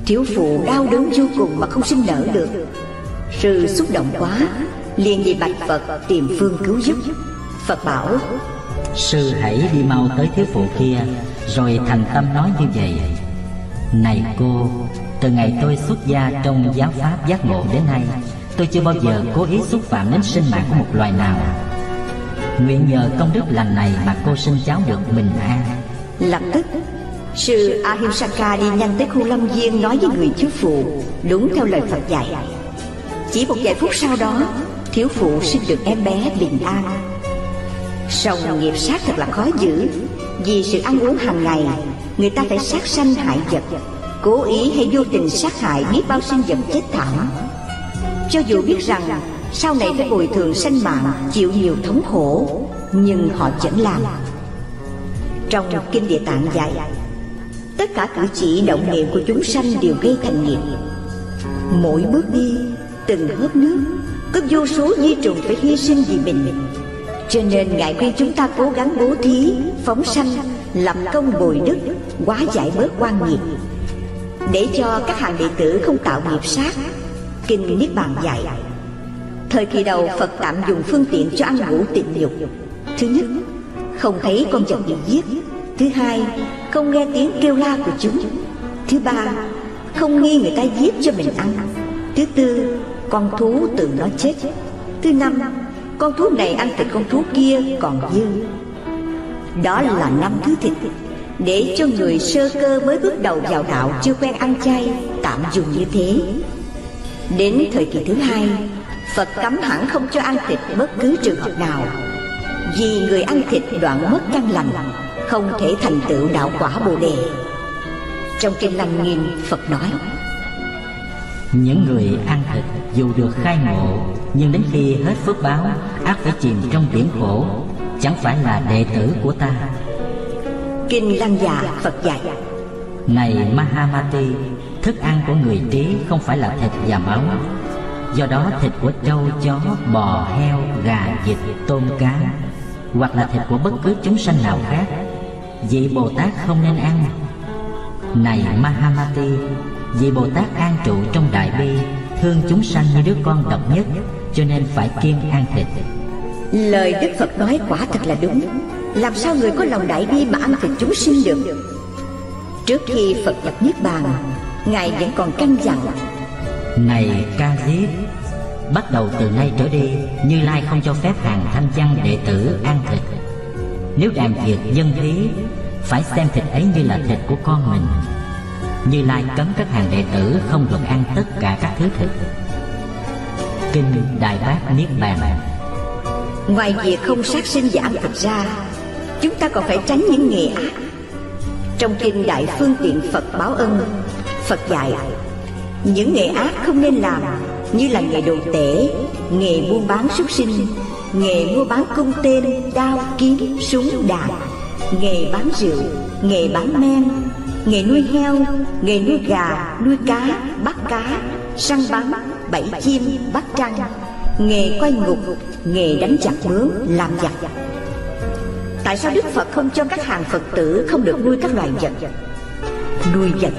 Thiếu phụ đau đớn vô cùng mà không sinh nở được. Sư xúc động quá liền đi bạch phật tìm phương cứu giúp. Phật bảo sư hãy đi mau tới thiếu phụ kia Rồi thành tâm nói như vậy. Này cô Từ ngày tôi xuất gia trong giáo pháp giác ngộ đến nay Tôi chưa bao giờ cố ý xúc phạm đến sinh mạng của một loài nào. Nguyện nhờ công đức lành này mà cô sinh cháu được bình an. Lập tức Sư Ahimsaka đi nhanh tới khu lâm viên nói với người thiếu phụ Đúng theo lời Phật dạy. Chỉ một vài phút sau đó Thiếu phụ sinh được em bé bình an. Song nghiệp sát thật là khó giữ Vì sự ăn uống hàng ngày Người ta phải sát sanh hại vật Cố ý hay vô tình sát hại biết bao sinh vật chết thảm. Cho dù biết rằng Sau này phải bồi thường sanh mạng Chịu nhiều thống khổ Nhưng họ vẫn làm. Trong Kinh Địa Tạng dạy Tất cả cử chỉ động niệm của chúng sanh đều gây thành nghiệp. Mỗi bước đi, từng hớp nước có vô số di trùng phải hy sinh vì mình. Cho nên Ngài khuyên chúng ta cố gắng bố thí, phóng sanh Lập công bồi đức, hóa giải bớt quan nghiệp. Để cho các hàng đệ tử không tạo nghiệp sát Kinh Niết Bàn dạy. Thời kỳ đầu Phật tạm dùng phương tiện cho ăn ngủ tịnh dục Thứ nhất, không thấy con vật bị giết. Thứ hai, không nghe tiếng kêu la của chúng. Thứ ba, không nghi người ta giết cho mình ăn. Thứ tư, con thú tự nó chết. Thứ năm, con thú này ăn thịt con thú kia còn dư. Đó là năm thứ thịt. Để cho người sơ cơ mới bước đầu vào đạo chưa quen ăn chay Tạm dùng như thế. Đến thời kỳ thứ hai Phật cấm hẳn không cho ăn thịt bất cứ trường hợp nào. Vì người ăn thịt đoạn mất căn lành không thể thành tựu đạo quả bồ đề. Trong kinh lăng nghiêm phật nói những người ăn thịt dù được khai ngộ nhưng đến khi hết phước báo ác phải chìm trong biển khổ. Chẳng phải là đệ tử của ta. Kinh lăng già phật dạy. Này mahamati thức ăn của người trí không phải là thịt và máu do đó thịt của trâu chó bò heo gà vịt tôm cá hoặc là thịt của bất cứ chúng sanh nào khác vị bồ tát không nên ăn. Này mahamati vị bồ tát an trụ trong đại bi thương chúng sanh như đứa con độc nhất cho nên phải kiêng ăn thịt lời đức phật nói quả thật là đúng. Làm sao người có lòng đại bi mà ăn thịt chúng sinh được? Trước khi phật nhập niết bàn ngài vẫn còn căn dặn. Này ca diếp bắt đầu từ nay trở đi như lai không cho phép hàng thanh văn đệ tử ăn thịt nếu làm việc dân thí Phải xem thịt ấy như là thịt của con mình như Lai cấm các hàng đệ tử không được ăn tất cả các thứ thịt Kinh Đại Bác Niết Bàn. Ngoài việc không sát sinh và ăn thịt ra, Chúng ta còn phải tránh những nghề ác. Trong kinh Đại Phương Tiện Phật Báo Ân, Phật dạy, Những nghề ác không nên làm, Như là nghề đồ tể, Nghề buôn bán súc sinh, nghề mua bán cung tên, đao, kiếm, súng, đạn, nghề bán rượu, nghề bán men nghề nuôi heo, nghề nuôi gà, nuôi cá, bắt cá, săn bắn, bẫy chim, bắt trăng. Nghề quay ngục, nghề đánh giặc mướn, làm giặc. Tại sao đức phật không cho các hàng phật tử không được nuôi các loài vật? Nuôi vật.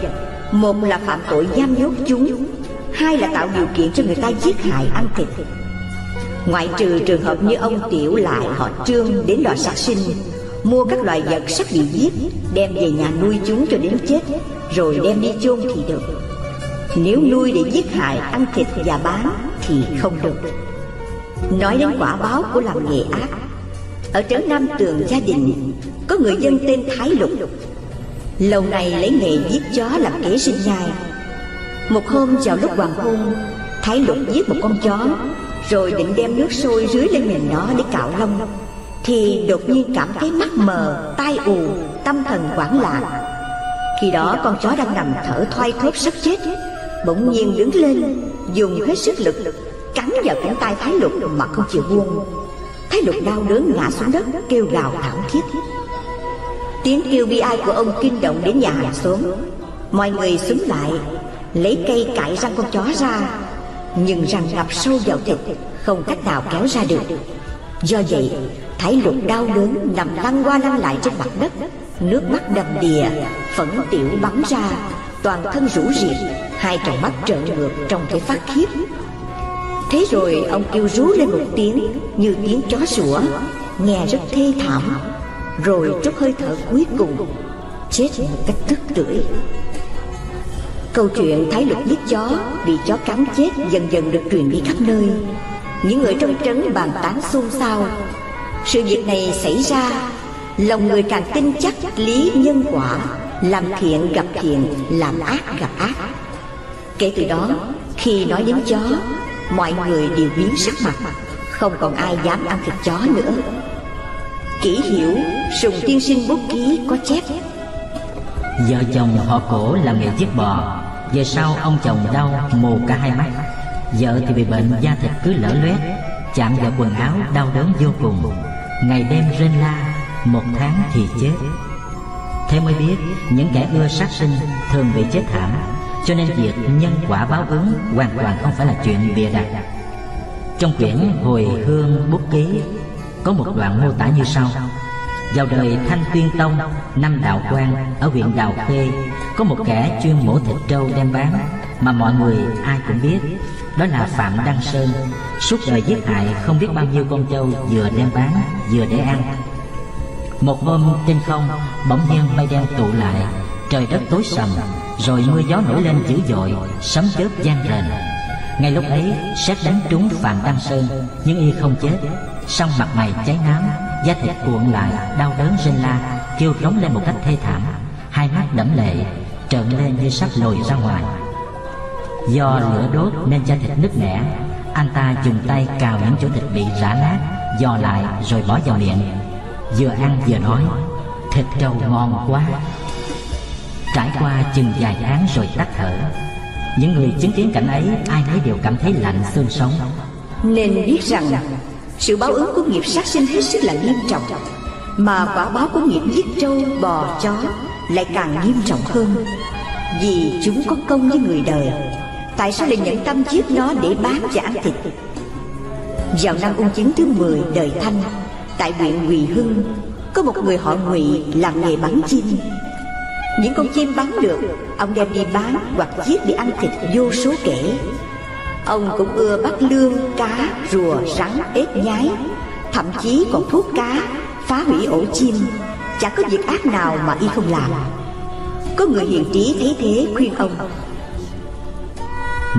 Một là phạm tội giam nhốt chúng, hai là tạo điều kiện cho người ta giết hại ăn thịt. Ngoại trừ trường hợp như ông Tiểu Lại, họ Trương đến đòi sát sinh Mua các loài vật sắp bị giết Đem về nhà nuôi chúng cho đến chết Rồi đem đi chôn thì được. Nếu nuôi để giết hại, ăn thịt và bán Thì không được. Nói đến quả báo của làm nghề ác Ở trấn Nam Tường gia đình Có người dân tên Thái Lục. Lâu nay lấy nghề giết chó làm kế sinh nhai. Một hôm vào lúc hoàng hôn Thái Lục giết một con chó rồi định đem nước sôi rưới lên mình nó để cạo lông. Thì đột nhiên cảm thấy mắt mờ, tai ù, tâm thần hoảng loạn. Khi đó con chó đang nằm thở thoai thóp sắp chết. Bỗng nhiên đứng lên, dùng hết sức lực Cắn vào cánh tay Thái Lục mà không chịu buông. Thái Lục đau đớn ngã xuống đất kêu gào thảm thiết. Tiếng kêu bi ai của ông kinh động đến nhà hàng xóm. Mọi người xúm lại Lấy cây cạy răng con chó ra. Nhưng răng ngập sâu vào thịt không cách nào kéo ra được do vậy, thái lục đau đớn nằm lăn qua lăn lại trên mặt đất. Nước mắt đầm đìa, phẫn tiểu bắn ra. Toàn thân rũ rịt hai tròng mắt trợn ngược trong cái phát khiếp. Thế rồi ông kêu rú lên một tiếng, như tiếng chó sủa, nghe rất thê thảm. Rồi trút hơi thở cuối cùng, chết một cách tức tưởi. Câu chuyện thái lục giết chó bị chó cắn chết dần dần được truyền đi khắp nơi những người trong trấn bàn tán xôn xao. Sự việc này xảy ra, lòng người càng tin chắc lý nhân quả, làm thiện gặp thiện, làm ác gặp ác. Kể từ đó, khi nói đến chó, mọi người đều biến sắc mặt, không còn ai dám ăn thịt chó nữa. Kỹ hiểu, sùng tiên sinh bút ký có chép. Vợ chồng họ cổ làm nghề giết bò, về sau ông chồng đau mù cả hai mắt vợ thì bị bệnh da thịt cứ lở loét, chạm vào quần áo đau đớn vô cùng. Ngày đêm rên la, một tháng thì chết. Thế mới biết, những kẻ ưa sát sinh thường bị chết thảm, cho nên việc nhân quả báo ứng hoàn toàn không phải là chuyện bịa đặt. Trong quyển hồi hương bút ký, có một đoạn mô tả như sau. Vào đời thanh tuyên tông, năm đạo quan ở huyện đào khê, có một kẻ chuyên mổ thịt trâu đem bán mà mọi người ai cũng biết, đó là phạm đăng sơn, suốt đời giết hại không biết bao nhiêu con trâu vừa đem bán, vừa để ăn. Một hôm, trên không, bỗng nhiên mây đen tụ lại, trời đất tối sầm, rồi mưa gió nổi lên dữ dội, sấm chớp gian rền. Ngay lúc ấy, sét đánh trúng phạm đăng sơn, nhưng y không chết. Song mặt mày cháy nám, da thịt cuộn lại, đau đớn rên la, kêu rống lên một cách thê thảm. Hai mắt đẫm lệ, trợn lên như sắp lồi ra ngoài do lửa đốt nên da thịt nứt nẻ. Anh ta dùng tay cào những chỗ thịt bị rã nát, dò lại rồi bỏ vào miệng. Vừa ăn vừa nói, thịt trâu ngon quá. Trải qua chừng vài tháng rồi tắt thở. Những người chứng kiến cảnh ấy, ai nấy đều cảm thấy lạnh xương sống. Nên biết rằng, sự báo ứng của nghiệp sát sinh hết sức là nghiêm trọng, mà quả báo của nghiệp giết trâu, bò, chó lại càng nghiêm trọng hơn. Vì chúng có công với người đời tại sao lại nhẫn tâm giết nó để bán và ăn thịt? Vào năm ung chính thứ 10 đời thanh, tại huyện quỳ hưng, có một người họ ngụy làm nghề bắn chim. Những con chim bắn được, ông đem đi bán hoặc giết để ăn thịt vô số kể ông cũng ưa bắt lương cá, rùa, rắn, ếch, nhái, thậm chí còn thuốc cá, phá hủy ổ chim. Chẳng có việc ác nào mà y không làm. Có người hiền trí thấy thế khuyên ông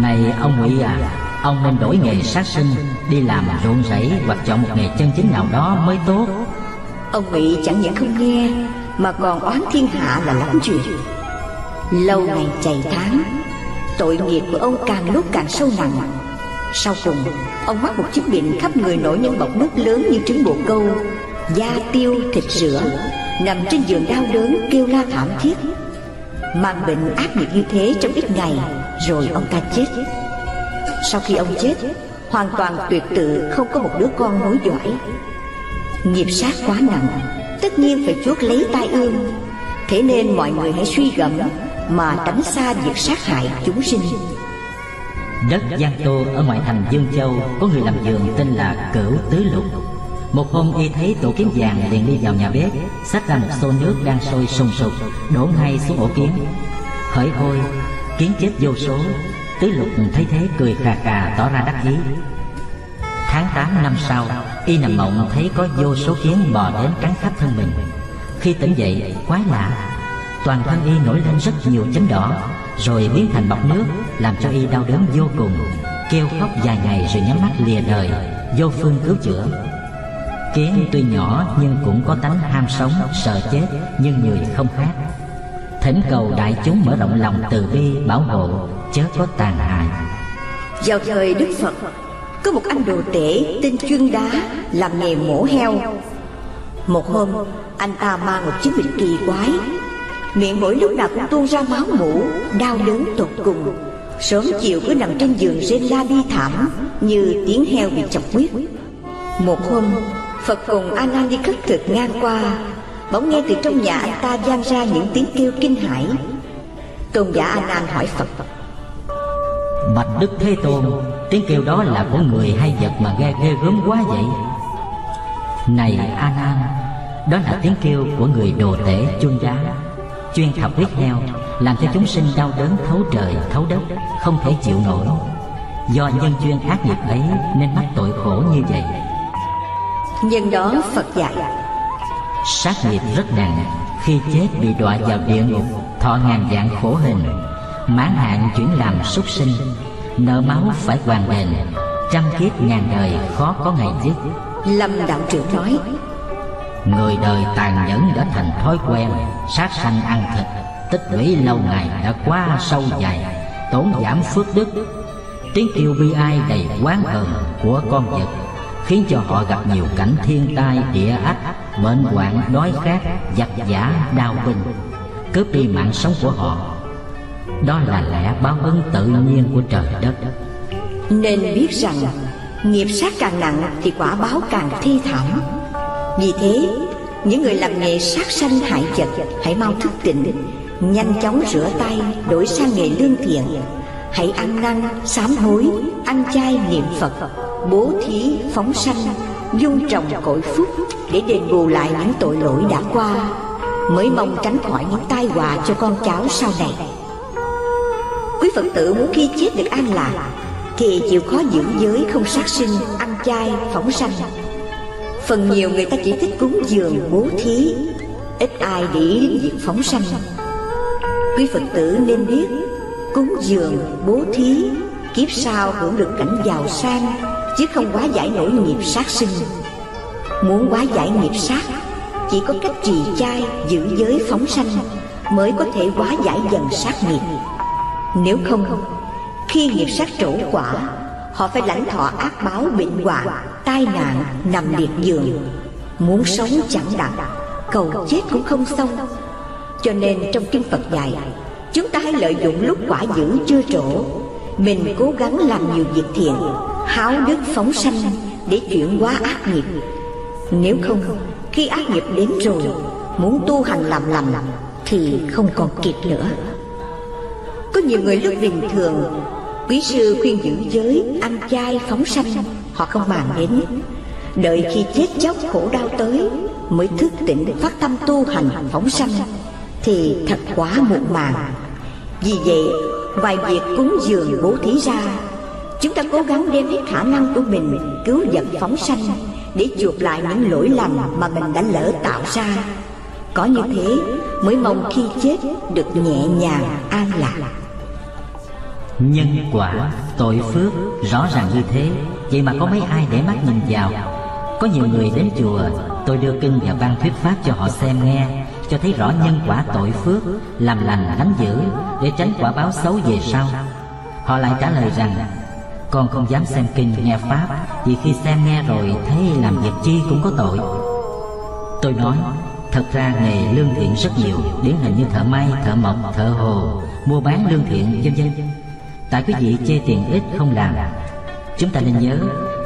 này ông ngụy à ông nên đổi nghề sát sinh, đi làm ruộng rẫy hoặc chọn một nghề chân chính nào đó mới tốt. Ông ngụy chẳng những không nghe, mà còn oán thiên hạ là lắm chuyện. Lâu ngày chày tháng, tội nghiệp của ông càng lúc càng sâu nặng. Sau cùng, ông mắc một chứng bệnh khắp người nổi những bọc nước lớn như trứng bồ câu, da tiêu, thịt rửa, nằm trên giường đau đớn kêu la thảm thiết. Mang bệnh ác nghiệp như thế trong ít ngày rồi ông ta chết. Sau khi ông chết, hoàn toàn tuyệt tự không có một đứa con nối dõi. Nghiệp sát quá nặng, tất nhiên phải chuốc lấy tai ương. Thế nên mọi người hãy suy gẫm mà tránh xa việc sát hại chúng sinh. Đất giang tô ở ngoại thành dương châu có người làm giường tên là cửu tứ lục. Một hôm y thấy tổ kiến vàng liền đi vào nhà bếp, xách ra một xô nước đang sôi sùng sục, đổ ngay xuống ổ kiến. Hỡi hôi kiến chết vô số, tứ lục thấy thế cười khà khà tỏ ra đắc ý. Tháng tám năm sau, y nằm mộng thấy có vô số kiến bò đến cắn khắp thân mình. Khi tỉnh dậy, quái lạ, toàn thân y nổi lên rất nhiều chấm đỏ, rồi biến thành bọc nước, làm cho y đau đớn vô cùng, kêu khóc dài ngày rồi nhắm mắt lìa đời, vô phương cứu chữa. Kiến tuy nhỏ nhưng cũng có tánh ham sống, sợ chết nhưng người không khác thỉnh cầu đại chúng mở rộng lòng từ bi, bảo hộ, chớ có tàn hại. Vào thời đức phật, có một anh đồ tể tên chuyên đá làm nghề mổ heo. Một hôm, anh ta mang một chiếc bình kỳ quái. Miệng mỗi lúc nào cũng tuôn ra máu mũ đau đớn tột cùng. Sớm chiều cứ nằm trên giường rên la bi thảm, như tiếng heo bị chọc huyết. Một hôm, phật cùng a nan đi khất thực ngang qua bỗng nghe từ trong nhà anh ta vang ra những tiếng kêu kinh hãi. Tôn giả a nan hỏi phật bạch đức thế tôn tiếng kêu đó là của người hay vật mà ghê ghê gớm quá vậy? Này a nan đó là tiếng kêu của người đồ tể chun đá chuyên thọc huyết heo làm cho chúng sinh đau đớn thấu trời thấu đất không thể chịu nổi. Do nhân duyên ác nghiệp ấy nên mắc tội khổ như vậy. Nhân đó phật dạy sát nghiệp rất nặng. Khi chết bị đọa vào địa ngục thọ ngàn dạng khổ hình mãn hạn chuyển làm súc sinh. Nợ máu phải hoàn đền. Trăm kiếp ngàn đời khó có ngày dứt lâm đạo trưởng nói người đời tàn nhẫn đã thành thói quen sát sanh ăn thịt tích lũy lâu ngày đã quá sâu dài tổn giảm phước đức. Tiếng kêu bi ai đầy oán hờn của con vật khiến cho họ gặp nhiều cảnh thiên tai địa ách bệnh hoạn đói khát, giặc giả đau binh cướp đi mạng sống của họ. Đó là lẽ báo ứng tự nhiên của trời đất. Nên biết rằng, nghiệp sát càng nặng thì quả báo càng thi thảm. Vì thế, những người làm nghề sát sanh hại vật, hãy mau thức tỉnh, nhanh chóng rửa tay, đổi sang nghề lương thiện. Hãy ăn năn, sám hối, ăn chay niệm phật, bố thí, phóng sanh, dung trồng cội phúc để đền bù lại những tội lỗi đã qua, mới mong tránh khỏi những tai họa cho con cháu sau này. Quý phật tử muốn khi chết được an lạc, thì chịu khó giữ giới không sát sinh, ăn chay, phóng sanh. Phần nhiều người ta chỉ thích cúng dường, bố thí, ít ai để ý đến việc phóng sanh. Quý phật tử nên biết, cúng dường, bố thí, kiếp sau hưởng được cảnh giàu sang, chứ không quá giải nổi nghiệp sát sinh muốn quá giải nghiệp sát, chỉ có cách trì chai, giữ giới phóng sanh mới có thể quá giải dần sát nghiệp. Nếu không, khi nghiệp sát trổ quả, họ phải lãnh thọ ác báo bệnh hoạn, tai nạn nằm liệt giường. Muốn sống chẳng đạt cầu chết cũng không xong. Cho nên trong kinh phật dạy, chúng ta hãy lợi dụng lúc quả dữ chưa trổ. Mình cố gắng làm nhiều việc thiện, háo đức phóng sanh để chuyển hóa ác nghiệp nếu không, khi ác nghiệp đến rồi, muốn tu hành làm lành thì không còn kịp nữa. Có nhiều người lúc bình thường, quý sư khuyên giữ giới, ăn chay, phóng sanh, họ không màng đến. Đợi khi chết chóc khổ đau tới, mới thức tỉnh phát tâm tu hành, phóng sanh, thì thật quá muộn màng. Vì vậy, ngoài việc cúng dường bố thí ra, chúng ta cố gắng đem hết khả năng của mình cứu vật phóng sanh để chuộc lại những lỗi lầm mà mình đã lỡ tạo ra. Có như thế mới mong khi chết được nhẹ nhàng, an lạc. Nhân quả, tội phước, rõ ràng như thế. Vậy mà có mấy ai để mắt nhìn vào? Có nhiều người đến chùa. Tôi đưa kinh và ban thuyết pháp cho họ xem nghe, cho thấy rõ nhân quả tội phước, làm lành lánh dữ, để tránh quả báo xấu về sau. Họ lại trả lời rằng con không dám xem kinh nghe pháp, vì khi xem nghe rồi thấy làm việc chi cũng có tội. Tôi nói, thật ra nghề lương thiện rất nhiều, điển hình như thợ may, thợ mộc, thợ hồ, mua bán lương thiện, vân vân. Tại quý vị chê tiền ít không làm. Chúng ta nên nhớ,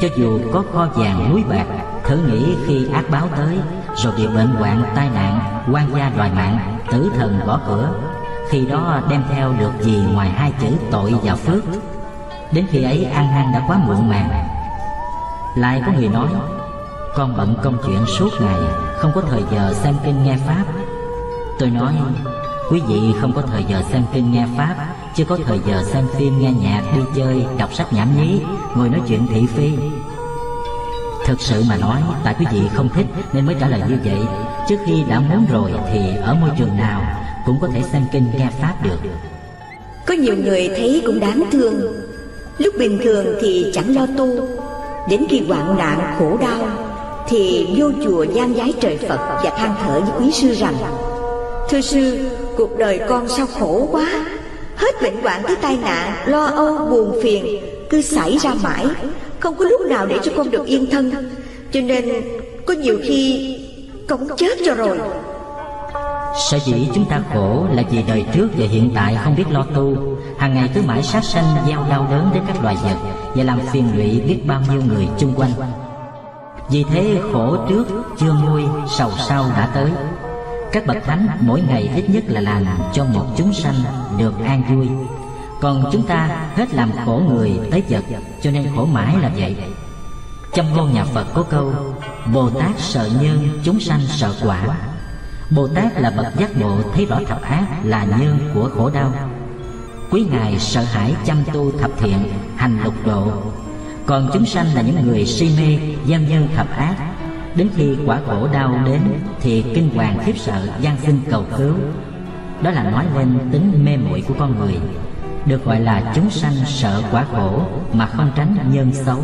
cho dù có kho vàng núi bạc, thử nghĩ khi ác báo tới, rồi bị bệnh hoạn, tai nạn, quan gia đòi mạng, tử thần gõ cửa, khi đó đem theo được gì ngoài hai chữ tội và phước? Đến khi ấy ăn năn đã quá muộn màng. Lại có người nói, con bận công chuyện suốt ngày, không có thời giờ xem kinh nghe pháp. Tôi nói, quý vị không có thời giờ xem kinh nghe pháp, chưa có thời giờ xem phim, nghe nhạc, đi chơi, đọc sách nhảm nhí, ngồi nói chuyện thị phi. Thực sự mà nói, tại quý vị không thích nên mới trả lời như vậy. Trước khi đã muốn rồi thì ở môi trường nào cũng có thể xem kinh nghe pháp được. Có nhiều người thấy cũng đáng thương lúc bình thường thì chẳng lo tu. Đến khi hoạn nạn khổ đau, thì vô chùa gian giái trời phật và than thở với quý sư rằng, thưa sư, cuộc đời con sao khổ quá. Hết bệnh hoạn tới tai nạn, lo âu, buồn phiền, cứ xảy ra mãi. Không có lúc nào để cho con được yên thân. Cho nên có nhiều khi con chết cho rồi. Sở dĩ chúng ta khổ là vì đời trước và hiện tại không biết lo tu. Hàng ngày cứ mãi sát sanh, gieo đau đớn đến các loài vật Và làm phiền lụy biết bao nhiêu người chung quanh. Vì thế khổ trước chưa nguôi, sầu sau đã tới. Các bậc thánh mỗi ngày ít nhất là làm cho một chúng sanh được an vui. Còn chúng ta hết làm khổ người tới vật, Cho nên khổ mãi là vậy. Trong ngôn nhà Phật có câu, Bồ Tát sợ nhân, chúng sanh sợ quả. Bồ Tát là bậc giác ngộ thấy rõ thập ác là nhân của khổ đau. Quý Ngài sợ hãi chăm tu thập thiện, hành lục độ. Còn chúng sanh là những người si mê, giam nhân thập ác. Đến khi quả khổ đau đến Thì kinh hoàng khiếp sợ gian xin cầu cứu. Đó là nói lên tính mê muội của con người. Được gọi là chúng sanh sợ quả khổ Mà không tránh nhân xấu.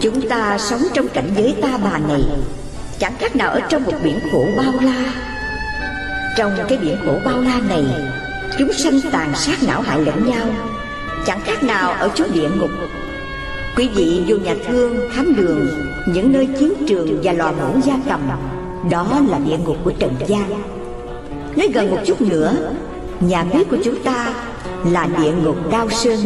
Chúng ta sống trong cảnh giới ta bà này. Chẳng khác nào ở trong một biển khổ bao la. Trong cái biển khổ bao la này Chúng sanh tàn sát não hại lẫn nhau Chẳng khác nào ở chỗ địa ngục. Quý vị vô nhà thương, thám đường Những nơi chiến trường và lò mổ gia cầm Đó là địa ngục của Trần gian. Nói gần một chút nữa Nhà bếp của chúng ta là địa ngục đao sơn.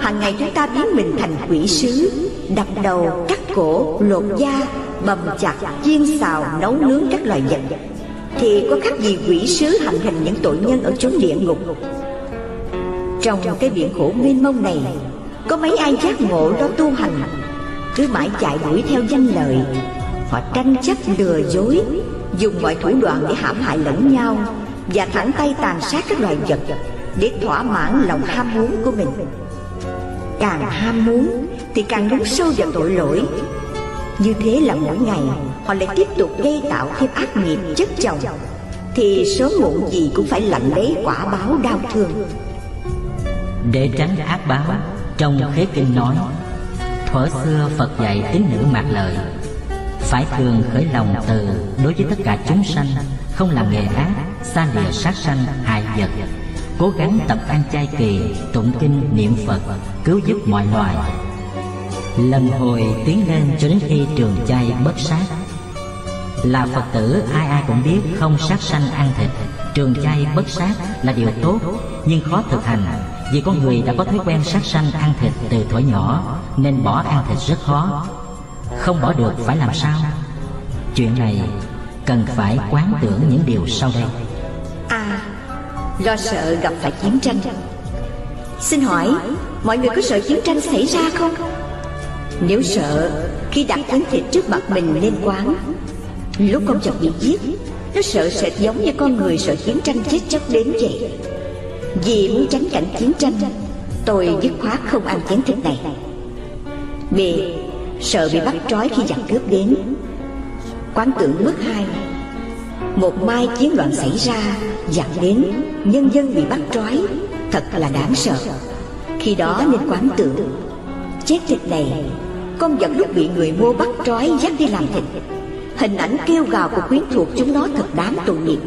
Hàng ngày chúng ta biến mình thành quỷ sứ đập đầu cắt cổ lột da bầm chặt, chiên xào, nấu nướng các loài vật. Thì có khác gì quỷ sứ hành hình những tội nhân ở chốn địa ngục? Trong cái biển khổ mênh mông này, có mấy ai giác ngộ đó tu hành? Cứ mãi chạy đuổi theo danh lợi. Họ tranh chấp, lừa dối, dùng mọi thủ đoạn để hãm hại lẫn nhau và thẳng tay tàn sát các loài vật để thỏa mãn lòng ham muốn của mình. Càng ham muốn thì càng lún sâu vào tội lỗi như thế là mỗi ngày, họ lại tiếp tục gây tạo thêm ác nghiệp chất chồng. Thì sớm muộn gì cũng phải lãnh lấy quả báo đau thương. Để tránh ác báo, trong khế kinh nói, thuở xưa phật dạy tín nữ mạc lợi phải thường khởi lòng từ đối với tất cả chúng sanh, không làm nghề ác, xa lìa sát sanh, hại vật. Cố gắng tập ăn chay kỳ, tụng kinh niệm phật, cứu giúp mọi loài lần hồi tiến lên cho đến khi trường chay bất sát. Là phật tử, ai ai cũng biết không sát sanh ăn thịt. Trường chay bất sát là điều tốt, nhưng khó thực hành, vì con người đã có thói quen sát sanh ăn thịt từ thuở nhỏ, nên bỏ ăn thịt rất khó. Không bỏ được phải làm sao? Chuyện này cần phải quán tưởng những điều sau đây. À lo sợ gặp phải chiến tranh. Xin hỏi, mọi người có sợ chiến tranh xảy ra không? Nếu sợ, khi đặt miếng thịt trước mặt mình lên quán. Lúc con vật bị giết, nó sợ sệt giống như con người sợ chiến tranh chết chóc đến vậy. Vì muốn tránh cảnh chiến tranh, tôi dứt khoát không ăn chén thịt này. B sợ bị bắt trói khi giặc cướp đến. Quán tưởng bước hai. Một mai chiến loạn xảy ra, giặc đến, nhân dân bị bắt trói. Thật là đáng sợ. Khi đó nên quán tưởng, chết thịt này con vật lúc bị người mua bắt trói dắt đi làm thịt. Hình ảnh kêu gào của quyến thuộc chúng nó thật đáng tội nghiệp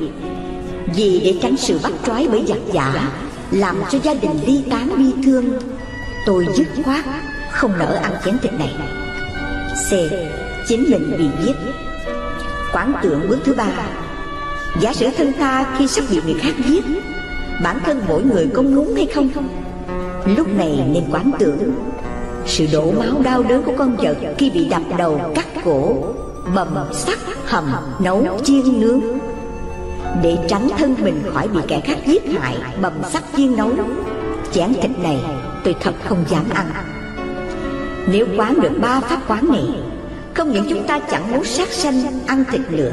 vì để tránh sự bắt trói bởi giặc giả, làm cho gia đình ly tán bi thương, tôi dứt khoát không nỡ ăn chén thịt này. C. Chính mình bị giết. Quán tưởng bước thứ ba. Giả sử thân ta khi sắp bị người khác giết, bản thân mỗi người có muốn hay không? Lúc này nên quán tưởng sự đổ máu đau đớn của con vật khi bị đập đầu cắt cổ, bầm sắt hầm, nấu chiên nướng. Để tránh thân mình khỏi bị kẻ khác giết hại, bầm sắt chiên nấu. Chén thịt này tôi thật không dám ăn. Nếu quán được ba pháp quán này, không những chúng ta chẳng muốn sát sanh, ăn thịt nữa,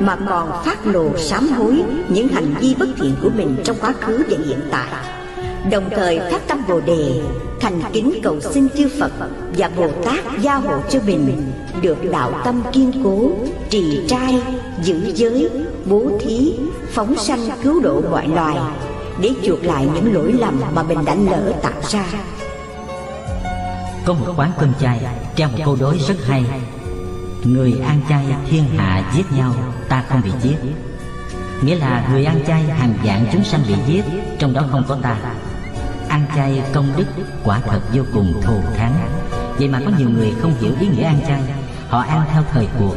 mà còn phát lồ sám hối những hành vi bất thiện của mình trong quá khứ và hiện tại. Đồng thời phát tâm bồ đề thành kính cầu xin chư phật và bồ tát gia hộ cho mình, được đạo tâm kiên cố, trì trai, giữ giới, bố thí, phóng sanh cứu độ mọi loài, để chuộc lại những lỗi lầm mà mình đã lỡ tạo ra. Có một quán cơm chay, treo một câu đối rất hay. Người ăn chay thiên hạ giết nhau, ta không bị giết. Nghĩa là người ăn chay hàng dạng chúng sanh bị giết, trong đó không có ta ăn chay công đức quả thật vô cùng thù thắng. Vậy mà có nhiều người không hiểu ý nghĩa ăn chay. Họ ăn theo thời cuộc.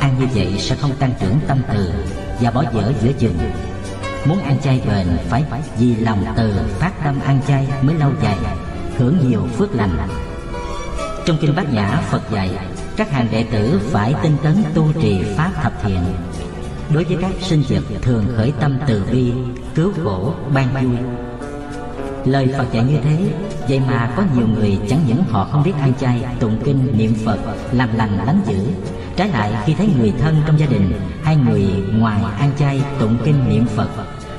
Ăn như vậy sẽ không tăng trưởng tâm từ và bỏ dở giữa chừng. Muốn ăn chay bền, phải vì lòng từ phát tâm ăn chay mới lâu dài, hưởng nhiều phước lành. Trong kinh bát nhã phật dạy, các hàng đệ tử phải tinh tấn tu trì pháp thập thiện. Đối với các sinh vật thường khởi tâm từ bi, cứu khổ, ban vui lời phật dạy như thế, vậy mà có nhiều người chẳng những họ không biết ăn chay, tụng kinh, niệm phật, làm lành lánh dữ. Trái lại, khi thấy người thân trong gia đình hay người ngoài ăn chay, tụng kinh, niệm phật,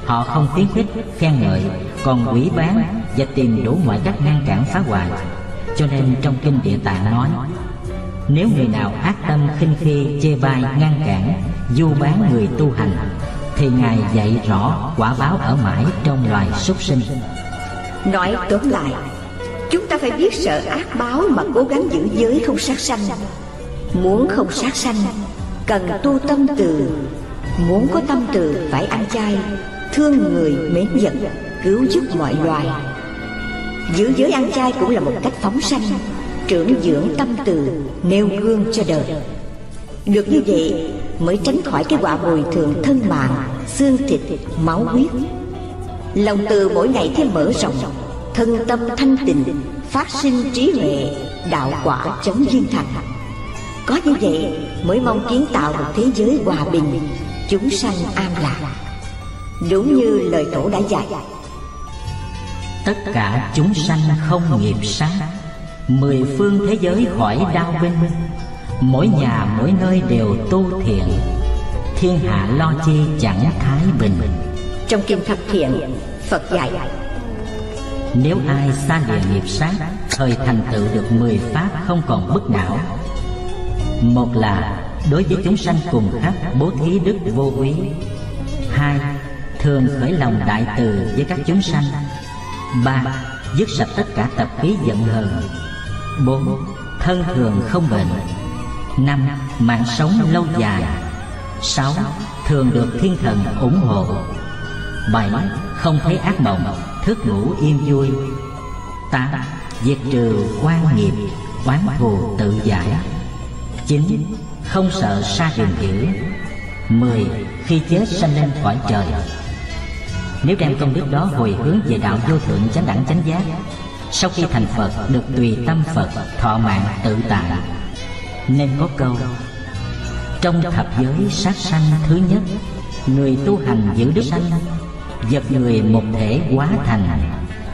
họ không khuyến khích, khen ngợi, còn quỷ bán và tìm đủ mọi cách ngăn cản phá hoại. Cho nên trong kinh địa tạng nói, Nếu người nào ác tâm khinh khi chê bai ngăn cản Du bán người tu hành, Thì Ngài dạy rõ quả báo ở mãi trong loài súc sinh. Nói tóm lại Chúng ta phải biết sợ ác báo mà cố gắng giữ giới không sát sanh. Muốn không sát sanh Cần tu tâm từ. Muốn có tâm từ phải ăn chay Thương người mến vật Cứu giúp mọi loài. Giữ giới ăn chay cũng là một cách phóng sanh Trưởng dưỡng tâm từ Nêu gương cho đời. Được như vậy mới tránh khỏi cái quả bồi thường thân mạng Xương thịt, máu huyết. Lòng từ mỗi ngày thêm mở rộng, Thân tâm thanh tịnh, Phát sinh trí huệ, Đạo quả chống duyên thành. Có như vậy mới mong kiến tạo một thế giới hòa bình, Chúng sanh an lạc. Đúng như lời tổ đã dạy, Tất cả chúng sanh không nghiệp sát, Mười phương thế giới khỏi đau binh Mỗi nhà, mỗi nơi đều tu thiện, Thiên hạ lo chi chẳng thái bình. Trong Kinh Thập Thiện, Phật dạy. Nếu ai xa lìa nghiệp sát, Thời thành tựu được mười pháp không còn bất não. Một là đối với chúng sanh cùng khắp bố thí đức vô úy. Hai, thường khởi lòng đại từ với các chúng sanh. Ba, dứt sạch tất cả tập khí giận hờn. Bốn, thân thường không bệnh. Năm, mạng sống lâu dài. Sáu, thường được thiên thần ủng hộ bài bảy không thấy ác mộng, thức ngủ yên vui. Tám diệt trừ quan nghiệp, oán thù tự giải. Chín không sợ sa rừng dữ. Mười, khi chết sanh lên khỏi trời. Nếu đem công đức đó hồi hướng về đạo vô thượng chánh đẳng chánh giác, Sau khi thành Phật được tùy tâm Phật thọ mạng tự tại, Nên có câu, Trong thập giới sát sanh thứ nhất, Người tu hành giữ đức sanh Vật người một thể quá thành,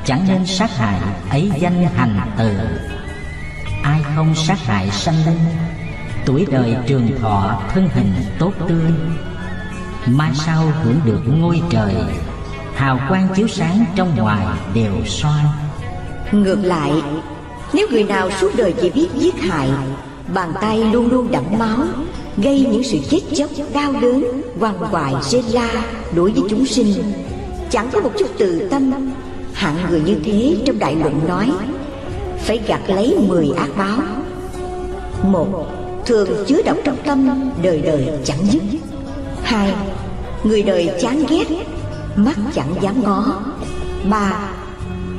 Chẳng nên sát hại ấy danh hành từ. Ai không sát hại sanh linh, Tuổi đời trường thọ thân hình tốt tươi Mai sau hưởng được ngôi trời? Hào quang chiếu sáng trong ngoài đều soi. Ngược lại, nếu người nào suốt đời chỉ biết giết hại, bàn tay luôn luôn đẫm máu, gây những sự chết chóc đau đớn, quằn quại rên la đối với chúng sinh chẳng có một chút từ tâm. Hạng người như thế trong đại luận nói, phải gặt lấy mười ác báo. Một, thường chứa độc trong tâm, đời đời chẳng dứt. Hai, người đời chán ghét, mắt chẳng dám ngó. Ba,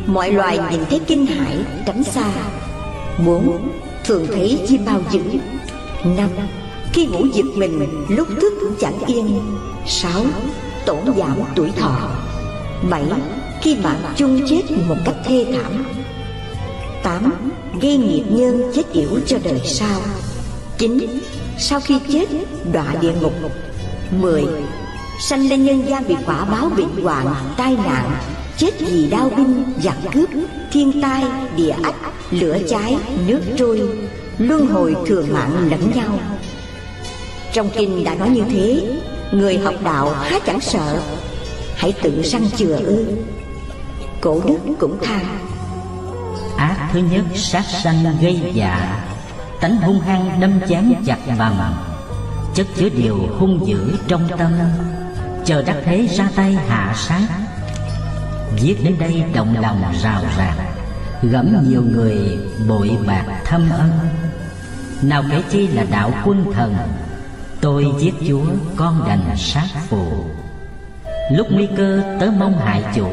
mọi loài nhìn thấy kinh hãi, tránh xa. Bốn, thường thấy chim bao dữ. Năm, khi ngủ giật mình, lúc thức chẳng yên. Sáu, tổn giảm tuổi thọ bảy, khi bạn chung chết một cách thê thảm. Tám, gây nghiệp nhân chết yểu cho đời sau. Chín, sau khi chết, đọa địa ngục. Mười, sanh lên nhân gian bị quả báo bệnh hoạn, tai nạn, chết vì đau binh, giặc cướp, thiên tai, địa ách, lửa cháy, nước trôi, luân hồi thường mạng lẫn nhau. Trong kinh đã nói như thế, người học đạo há chẳng sợ hãy tự săn chừa ư. Cổ đức cũng than. Ác thứ nhất, sát sanh gây dạ. Tánh hung hăng đâm chém chặt bằng chất chứa điều hung dữ trong tâm. Chờ đắc thế ra tay hạ sát. Viết đến đây động lòng rào rạc. Gẫm nhiều người bội bạc thâm ân. Nào kể chi là đạo quân thần. Tôi giết chúa, con đành sát phụ Lúc nguy cơ tớ mong hại chủ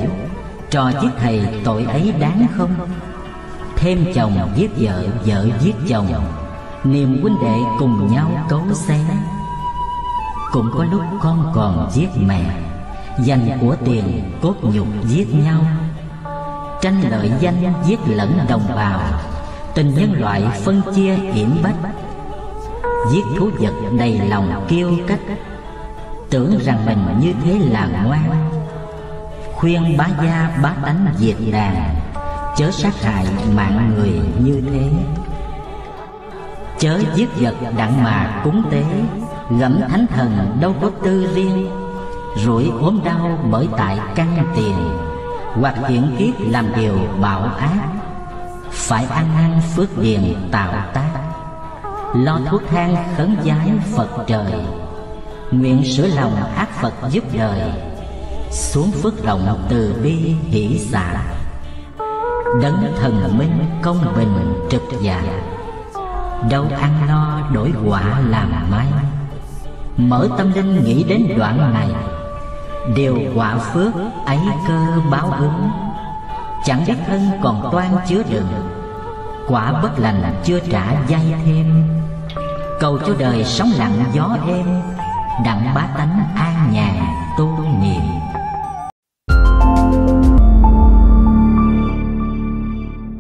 Trò giết thầy tội ấy đáng không? Thêm chồng giết vợ, vợ giết chồng. Niềm huynh đệ cùng nhau cấu xé. Cũng có lúc con còn giết mẹ Dành của tiền cốt nhục giết nhau. Tranh lợi danh giết lẫn đồng bào Tình nhân loại phân chia hiểm bách. Giết thú vật đầy lòng kêu cách Tưởng rằng mình như thế là ngoan. Khuyên bá gia bá tánh diệt đàn, Chớ sát hại mạng người như thế. Chớ giết vật đặng mà cúng tế Gẫm thánh thần đâu có tư riêng. Rủi ốm đau bởi tại căn tiền, Hoặc hiện kiếp làm điều bạo ác. Phải ăn năn phước điền tạo tác. Lo thuốc thang khấn giái Phật trời Nguyện sửa lòng ác Phật giúp đời. Xuống phước rộng từ bi hỷ xả Đấng thần minh công bình trực dạ. Đâu ăn lo đổi quả làm may. Mở tâm linh nghĩ đến đoạn này. Điều quả phước ấy cơ báo ứng. Chẳng biết thân còn toan chứa đựng. Quả bất lành chưa trả dây thêm. Cầu cho đời sống lặng gió êm đặng bá tánh an nhàn tu niệm.